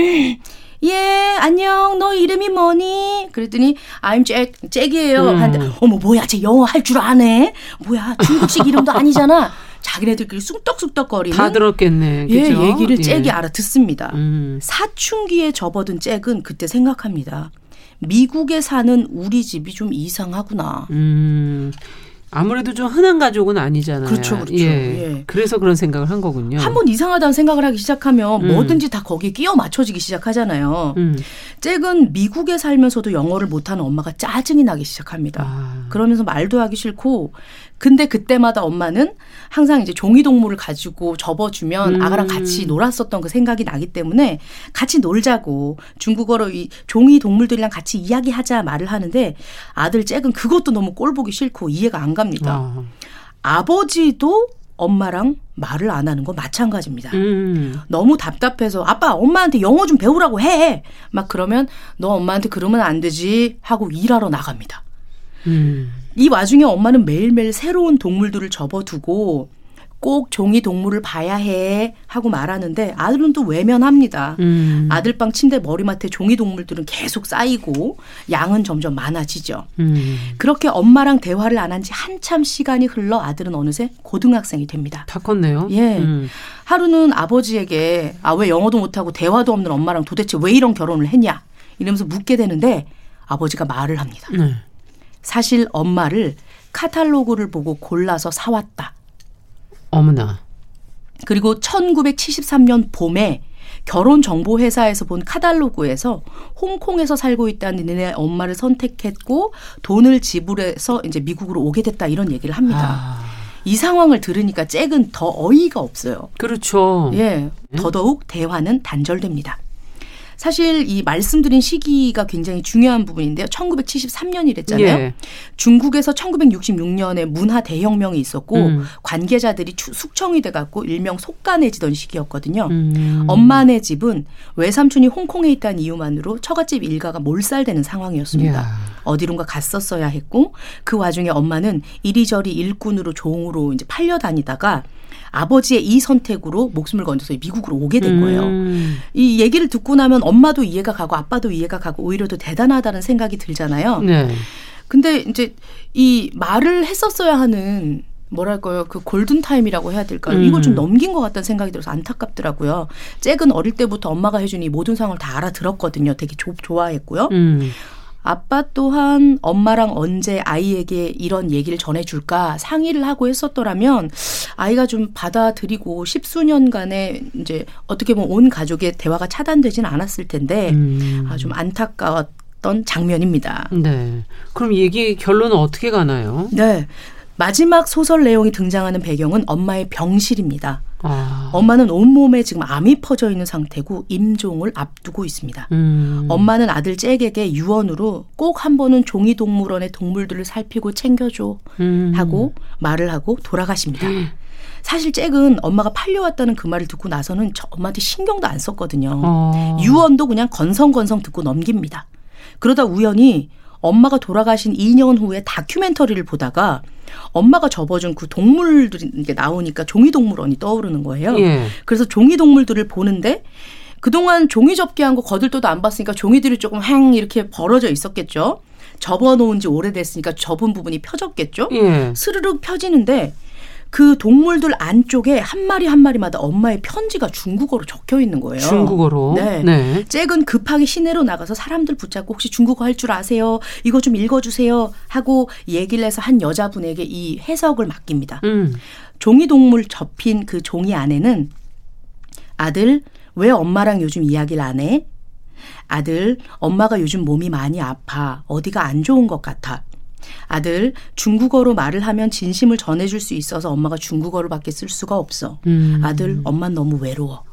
예 안녕 너 이름이 뭐니? 그랬더니 I'm 잭 잭이에요. 음. 하는데 어머 뭐야 쟤 영어 할 줄 아네? 뭐야 중국식 이름도 아니잖아. 자기네들끼리 쑥떡쑥떡거리는 다 들었겠네. 예 그죠? 얘기를 예. 잭이 알아듣습니다. 음. 사춘기에 접어든 잭은 그때 생각합니다. 미국에 사는 우리 집이 좀 이상하구나. 음. 아무래도 좀 흔한 가족은 아니잖아요. 그렇죠, 그렇죠. 예. 예. 그래서 그런 생각을 한 거군요. 한 번 이상하다는 생각을 하기 시작하면 음. 뭐든지 다 거기에 끼어 맞춰지기 시작하잖아요. 음. 잭은 미국에 살면서도 영어를 못하는 엄마가 짜증이 나기 시작합니다. 아. 그러면서 말도 하기 싫고 근데 그때마다 엄마는 항상 이제 종이 동물을 가지고 접어주면 음. 아가랑 같이 놀았었던 그 생각이 나기 때문에 같이 놀자고 중국어로 이 종이 동물들이랑 같이 이야기하자 말을 하는데 아들 잭은 그것도 너무 꼴 보기 싫고 이해가 안 갑니다. 아. 아버지도 엄마랑 말을 안 하는 건 마찬가지입니다. 음. 너무 답답해서 아빠 엄마한테 영어 좀 배우라고 해. 막 그러면 너 엄마한테 그러면 안 되지 하고 일하러 나갑니다. 음. 이 와중에 엄마는 매일매일 새로운 동물들을 접어두고 꼭 종이 동물을 봐야 해 하고 말하는데 아들은 또 외면합니다. 음. 아들방 침대 머리맡에 종이 동물들은 계속 쌓이고 양은 점점 많아지죠. 음. 그렇게 엄마랑 대화를 안 한 지 한참 시간이 흘러 아들은 어느새 고등학생이 됩니다. 다 컸네요. 예. 음. 하루는 아버지에게 아 왜 영어도 못하고 대화도 없는 엄마랑 도대체 왜 이런 결혼을 했냐 이러면서 묻게 되는데 아버지가 말을 합니다. 네. 사실 엄마를 카탈로그를 보고 골라서 사왔다. 어머나. 그리고 1973년 봄에 결혼 정보 회사에서 본 카탈로그에서 홍콩에서 살고 있다는 니네 엄마를 선택했고 돈을 지불해서 이제 미국으로 오게 됐다 이런 얘기를 합니다. 아. 이 상황을 들으니까 잭은 더 어이가 없어요. 그렇죠. 예, 더더욱 대화는 단절됩니다. 사실 이 말씀드린 시기가 굉장히 중요한 부분인데요. 1973년이랬잖아요. 예. 중국에서 1966년에 문화 대혁명이 있었고 음. 관계자들이 추- 숙청이 돼 갖고 일명 속간해지던 시기였거든요. 음. 엄마네 집은 외삼촌이 홍콩에 있다는 이유만으로 처갓집 일가가 몰살되는 상황이었습니다. 이야. 어디론가 갔었어야 했고 그 와중에 엄마는 이리저리 일꾼으로 종으로 이제 팔려 다니다가 아버지의 이 선택으로 목숨을 건져서 미국으로 오게 된 거예요. 음. 이 얘기를 듣고 나면 엄마도 이해가 가고 아빠도 이해가 가고 오히려 더 대단하다는 생각이 들잖아요. 네. 근데 이제 이 말을 했었어야 하는 뭐랄까요 그 골든 타임이라고 해야 될까요? 음. 이걸 좀 넘긴 것 같다는 생각이 들어서 안타깝더라고요. 잭은 어릴 때부터 엄마가 해준 이 모든 상황을 다 알아들었거든요. 되게 조- 좋아했고요. 음. 아빠 또한 엄마랑 언제 아이에게 이런 얘기를 전해줄까 상의를 하고 했었더라면 아이가 좀 받아들이고 십수년간의 이제 어떻게 보면 온 가족의 대화가 차단되지는 않았을 텐데 음. 아, 좀 안타까웠던 장면입니다. 네. 그럼 얘기 결론은 어떻게 가나요? 네. 마지막 소설 내용이 등장하는 배경은 엄마의 병실입니다. 아. 엄마는 온몸에 지금 암이 퍼져 있는 상태고 임종을 앞두고 있습니다. 음. 엄마는 아들 잭에게 유언으로 꼭 한 번은 종이동물원의 동물들을 살피고 챙겨줘 음. 하고 말을 하고 돌아가십니다. 사실 잭은 엄마가 팔려왔다는 그 말을 듣고 나서는 저 엄마한테 신경도 안 썼거든요. 어. 유언도 그냥 건성건성 듣고 넘깁니다. 그러다 우연히 엄마가 돌아가신 2년 후에 다큐멘터리를 보다가 엄마가 접어준 그 동물들이 나오니까 종이동물원이 떠오르는 거예요. 예. 그래서 종이동물들을 보는데 그동안 종이 접기한 거 거들떠도 안 봤으니까 종이들이 조금 행 이렇게 벌어져 있었겠죠. 접어놓은 지 오래됐으니까 접은 부분이 펴졌겠죠. 예. 스르륵 펴지는데 그 동물들 안쪽에 한 마리 한 마리마다 엄마의 편지가 중국어로 적혀 있는 거예요. 중국어로. 네. 네. 잭은 급하게 시내로 나가서 사람들 붙잡고 혹시 중국어 할 줄 아세요? 이거 좀 읽어주세요 하고 얘기를 해서 한 여자분에게 이 해석을 맡깁니다. 음. 종이 동물 접힌 그 종이 안에는 아들 왜 엄마랑 요즘 이야기를 안 해? 아들 엄마가 요즘 몸이 많이 아파 어디가 안 좋은 것 같아. 아들 중국어로 말을 하면 진심을 전해줄 수 있어서 엄마가 중국어로밖에 쓸 수가 없어. 음. 아들 엄마 너무 외로워.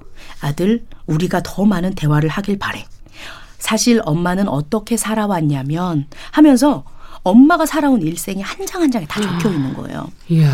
아들 우리가 더 많은 대화를 하길 바래. 사실 엄마는 어떻게 살아왔냐면 하면서 엄마가 살아온 일생이 한 장 한 장에 다 적혀 있는 거예요. 이야.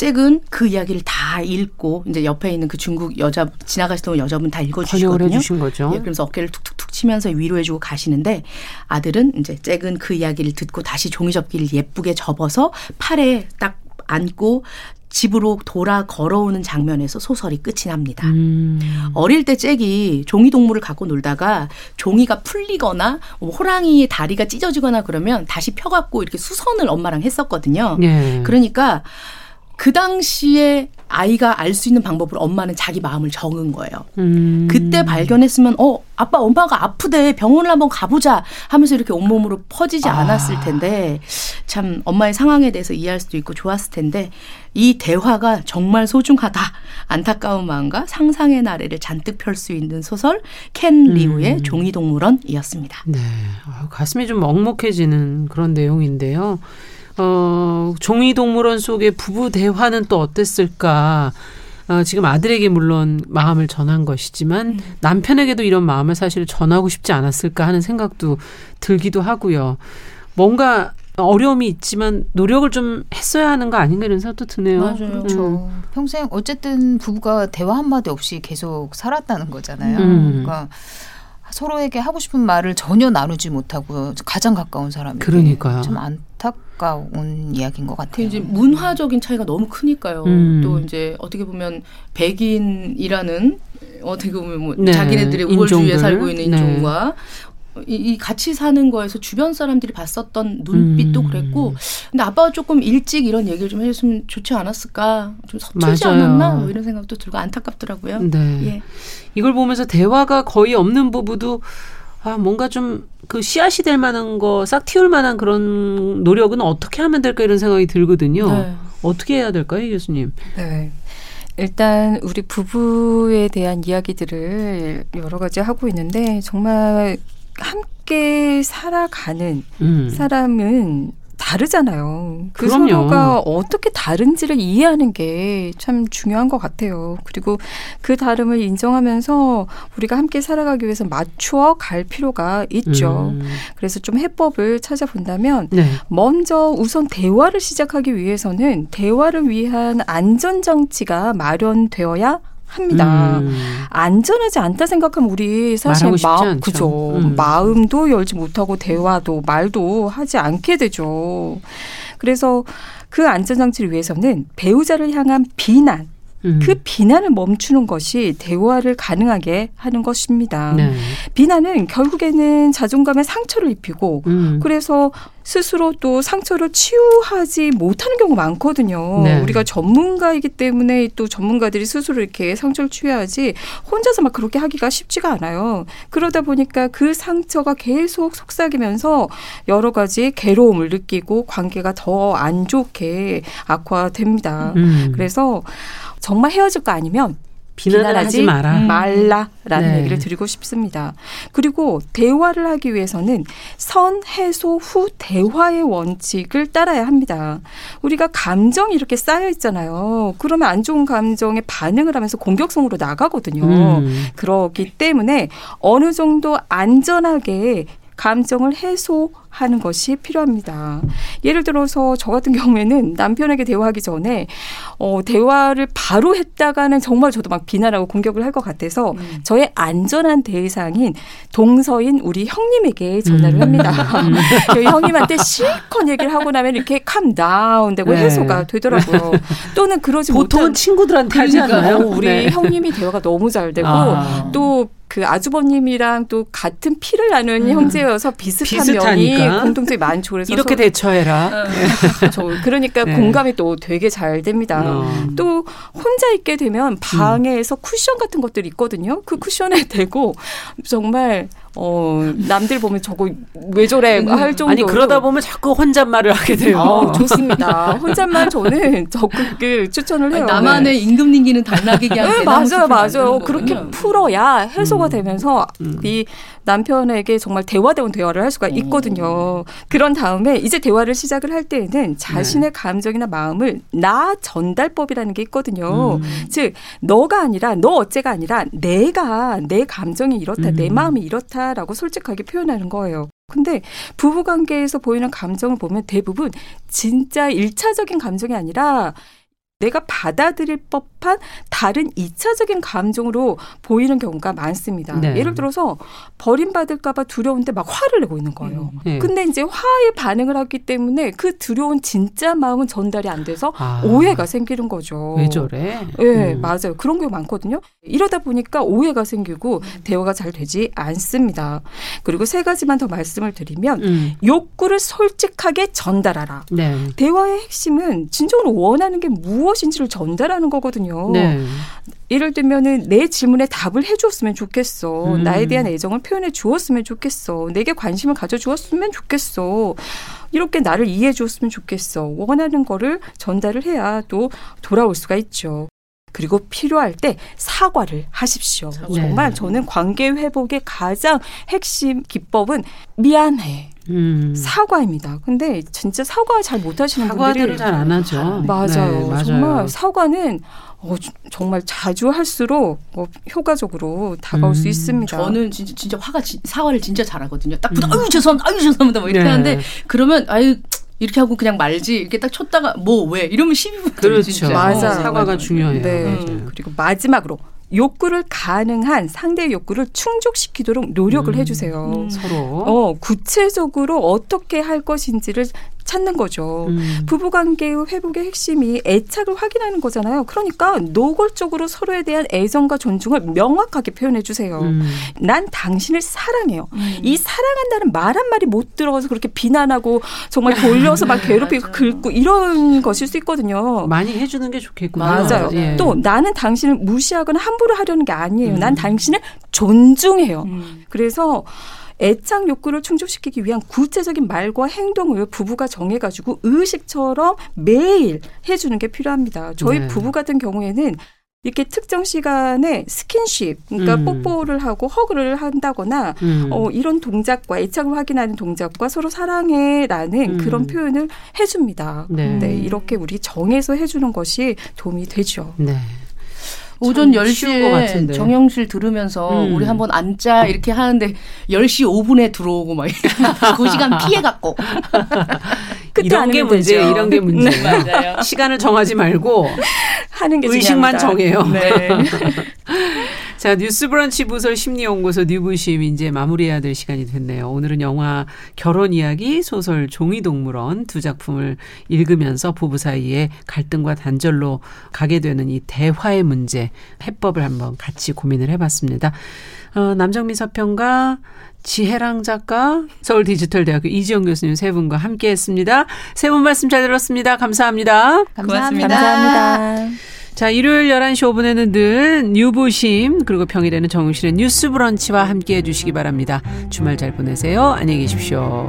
잭은 그 이야기를 다 읽고 이제 옆에 있는 그 중국 여자 지나가시던 여자분 다 읽어주시거든요. 해주신 거죠. 예, 그러면서 어깨를 툭툭툭 치면서 위로해주고 가시는데 아들은 이제 잭은 그 이야기를 듣고 다시 종이 접기를 예쁘게 접어서 팔에 딱 안고 집으로 돌아 걸어오는 장면에서 소설이 끝이 납니다. 음. 어릴 때 잭이 종이 동물을 갖고 놀다가 종이가 풀리거나 뭐 호랑이의 다리가 찢어지거나 그러면 다시 펴갖고 이렇게 수선을 엄마랑 했었거든요. 예. 그러니까 그 당시에 아이가 알 수 있는 방법으로 엄마는 자기 마음을 적은 거예요. 음. 그때 발견했으면 어 아빠 엄마가 아프대 병원을 한번 가보자 하면서 이렇게 온몸으로 퍼지지 아. 않았을 텐데 참 엄마의 상황에 대해서 이해할 수도 있고 좋았을 텐데 이 대화가 정말 소중하다 안타까운 마음과 상상의 나래를 잔뜩 펼 수 있는 소설 켄 리우의 음. 종이동물원이었습니다. 네. 아, 가슴이 좀 먹먹해지는 그런 내용인데요. 어, 종이동물원 속의 부부 대화는 또 어땠을까? 어, 지금 아들에게 물론 마음을 전한 것이지만 남편에게도 이런 마음을 사실 전하고 싶지 않았을까 하는 생각도 들기도 하고요. 뭔가 어려움이 있지만 노력을 좀 했어야 하는 거 아닌가 이런 생각도 드네요. 맞아요. 음. 그렇죠. 평생 어쨌든 부부가 대화 한마디 없이 계속 살았다는 거잖아요. 음. 그러니까 서로에게 하고 싶은 말을 전혀 나누지 못하고 가장 가까운 사람이 그러니까요. 참 안 타까운 이야기인 것그 같아요. 이제 문화적인 차이가 너무 크니까요. 음. 또 이제 어떻게 보면 백인이라는 어떻게 보면 뭐 네, 자기네들의 우월주의에. 살고 있는 네. 인종과 이, 이 같이 사는 거에서 주변 사람들이 봤었던 눈빛도 음. 그랬고 근데 아빠가 조금 일찍 이런 얘기를 좀 해줬으면 좋지 않았을까 좀 서툴지 맞아요. 않았나 뭐 이런 생각도 들고 안타깝더라고요. 네. 예. 이걸 보면서 대화가 거의 없는 부부도 아, 뭔가 좀 그 씨앗이 될 만한 거, 싹 틔울 만한 그런 노력은 어떻게 하면 될까 이런 생각이 들거든요. 네. 어떻게 해야 될까요, 이 교수님? 네. 일단 우리 부부에 대한 이야기들을 여러 가지 하고 있는데 정말 함께 살아가는 음. 사람은 다르잖아요. 그 그럼요. 서로가 어떻게 다른지를 이해하는 게 참 중요한 것 같아요. 그리고 그 다름을 인정하면서 우리가 함께 살아가기 위해서 맞추어 갈 필요가 있죠. 음. 그래서 좀 해법을 찾아본다면 네. 먼저 우선 대화를 시작하기 위해서는 대화를 위한 안전장치가 마련되어야 합니다. 음. 안전하지 않다 생각하면 우리 사실 말하고 싶지 마, 않죠. 그죠. 음. 마음도 열지 못하고 대화도 말도 하지 않게 되죠. 그래서 그 안전 장치를 위해서는 배우자를 향한 비난, 음. 그 비난을 멈추는 것이 대화를 가능하게 하는 것입니다. 네. 비난은 결국에는 자존감에 상처를 입히고 음. 그래서 스스로 또 상처를 치유하지 못하는 경우가 많거든요. 네. 우리가 전문가이기 때문에 또 전문가들이 스스로 이렇게 상처를 치유하지 혼자서 막 그렇게 하기가 쉽지가 않아요. 그러다 보니까 그 상처가 계속 속삭이면서 여러 가지 괴로움을 느끼고 관계가 더 안 좋게 악화됩니다. 음. 그래서 정말 헤어질 거 아니면 비난을 하지 마라. 말라라는 네. 얘기를 드리고 싶습니다. 그리고 대화를 하기 위해서는 선, 해소, 후 대화의 원칙을 따라야 합니다. 우리가 감정이 이렇게 쌓여 있잖아요. 그러면 안 좋은 감정에 반응을 하면서 공격성으로 나가거든요. 음. 그렇기 때문에 어느 정도 안전하게 감정을 해소하는 것이 필요합니다. 예를 들어서 저 같은 경우에는 남편에게 대화하기 전에 어, 대화를 바로 했다가는 정말 저도 막 비난하고 공격을 할 것 같아서 저의 안전한 대상인 동서인 우리 형님에게 전화를 음. 합니다. 저희 형님한테 실컷 얘기를 하고 나면 이렇게 캄 다운 되고 네. 해소가 되더라고요. 또는 그러지 보통은 친구들한테 않나요? 우리 네. 형님이 대화가 너무 잘 되고 아. 또 그 아주버님이랑 또 같은 피를 나눈 음. 형제여서 비슷한 비슷하니까. 면이 공통점이 많죠. 그래서 이렇게 대처해라. 저 그러니까 네. 공감이 또 되게 잘 됩니다. 음. 또 혼자 있게 되면 방에서 음. 쿠션 같은 것들이 있거든요. 그 쿠션에 대고 정말 어, 남들 보면 저거 왜 저래 음. 할 정도. 아니, 그러다 보면 자꾸 혼잣말을 하게 돼요. 어, 좋습니다. 혼잣말 저는 적극 그 추천을 해요. 아니, 나만의 네. 임금 님기는 달라기게 한 네, 맞아요, 맞아요. 그렇게 풀어야 해소 가 음. 되면서 음. 이 남편에게 정말 대화대원 대화를 할 수가 있거든요. 오. 그런 다음에 이제 대화를 시작을 할 때에는 자신의 네. 감정이나 마음을 나 전달법이라는 게 있거든요. 음. 즉, 너가 아니라 너 어째가 아니라 내가 내 감정이 이렇다, 내 음. 마음이 이렇다. 않다라고 솔직하게 표현하는 거예요. 근데 부부 관계에서 보이는 감정을 보면 대부분 진짜 일차적인 감정이 아니라 내가 받아들일 법 한 다른 이차적인 감정으로 보이는 경우가 많습니다. 네. 예를 들어서 버림받을까봐 두려운데 막 화를 내고 있는 거예요. 음. 네. 근데 이제 화에 반응을 하기 때문에 그 두려운 진짜 마음은 전달이 안 돼서 아. 오해가 생기는 거죠. 왜 저래? 예, 네, 음. 맞아요. 그런 경우 많거든요. 이러다 보니까 오해가 생기고 대화가 잘 되지 않습니다. 그리고 세 가지만 더 말씀을 드리면 음. 욕구를 솔직하게 전달하라. 네. 대화의 핵심은 진정으로 원하는 게 무엇인지를 전달하는 거거든요. 네. 예를 들면은 내 질문에 답을 해주었으면 좋겠어. 음. 나에 대한 애정을 표현해 주었으면 좋겠어. 내게 관심을 가져 주었으면 좋겠어. 이렇게 나를 이해해 주었으면 좋겠어. 원하는 거를 전달을 해야 또 돌아올 수가 있죠. 그리고 필요할 때 사과를 하십시오. 네. 정말 저는 관계 회복의 가장 핵심 기법은 미안해. 음. 사과입니다. 근데 진짜 사과 잘 못하시는 분들이 잘안 하죠. 맞아요. 네, 맞아요. 정말 사과는 어, 정말 자주 할수록 어, 효과적으로 다가올 음. 수 있습니다. 저는 진짜, 진짜 화가 지, 사과를 진짜 잘하거든요. 딱 붙어, 음. 아유 죄송합니다, 아유 죄송합니다, 뭐 이렇게 네. 하는데 그러면 아유 이렇게 하고 그냥 말지 이렇게 딱 쳤다가 뭐 왜 이러면 시비 붙어요. 그렇죠. 진짜. 맞아. 사과가. 중요해요. 네. 맞아요. 그리고 마지막으로 욕구를 가능한 상대의 욕구를 충족시키도록 노력을 음, 해주세요. 음. 서로. 어, 구체적으로 어떻게 할 것인지를 찾는 거죠. 음. 부부관계의 회복의 핵심이 애착을 확인하는 거잖아요. 그러니까 노골적으로 서로에 대한 애정과 존중을 명확하게 표현해 주세요. 음. 난 당신을 사랑해요. 음. 이 사랑한다는 말 한마디 못 들어가서 그렇게 비난하고 정말 돌려서 막 괴롭히고 긁고 이런 것일 수 있거든요. 많이 해주는 게 좋겠구나. 맞아요. 예. 또 나는 당신을 무시하거나 함부로 하려는 게 아니에요. 난 음. 당신을 존중해요. 음. 그래서 애착 욕구를 충족시키기 위한 구체적인 말과 행동을 부부가 정해가지고 의식처럼 매일 해주는 게 필요합니다. 저희 네. 부부 같은 경우에는 이렇게 특정 시간에 스킨십, 그러니까 음. 뽀뽀를 하고 허그를 한다거나 음. 어, 이런 동작과 애착을 확인하는 동작과 서로 사랑해라는 음. 그런 표현을 해줍니다. 네. 네. 이렇게 우리 정해서 해주는 것이 도움이 되죠. 네. 오전 10시에 정영실 들으면서 음. 우리 한번 앉자 이렇게 하는데 10시 5분에 들어오고 막 그 시간 피해 갖고 이런 게 문제, 되죠. 이런 게 문제. 네. 맞아요. 시간을 정하지 말고 하는 게 의식만 중요합니다. 정해요. 네. 자, 뉴스브런치 부설 심리연구소 뉴부심 이제 마무리해야 될 시간이 됐네요. 오늘은 영화 결혼 이야기, 소설 종이동물원 두 작품을 읽으면서 부부 사이에 갈등과 단절로 가게 되는 이 대화의 문제, 해법을 한번 같이 고민을 해봤습니다. 어, 남정미 서평가, 지혜랑 작가, 서울 디지털대학교 이지영 교수님 세 분과 함께 했습니다. 세 분 말씀 잘 들었습니다. 감사합니다. 감사합니다. 감사합니다. 자, 일요일 11시 5분에는 늘 뉴부심, 그리고 평일에는 정용실의 뉴스 브런치와 함께 해주시기 바랍니다. 주말 잘 보내세요. 안녕히 계십시오.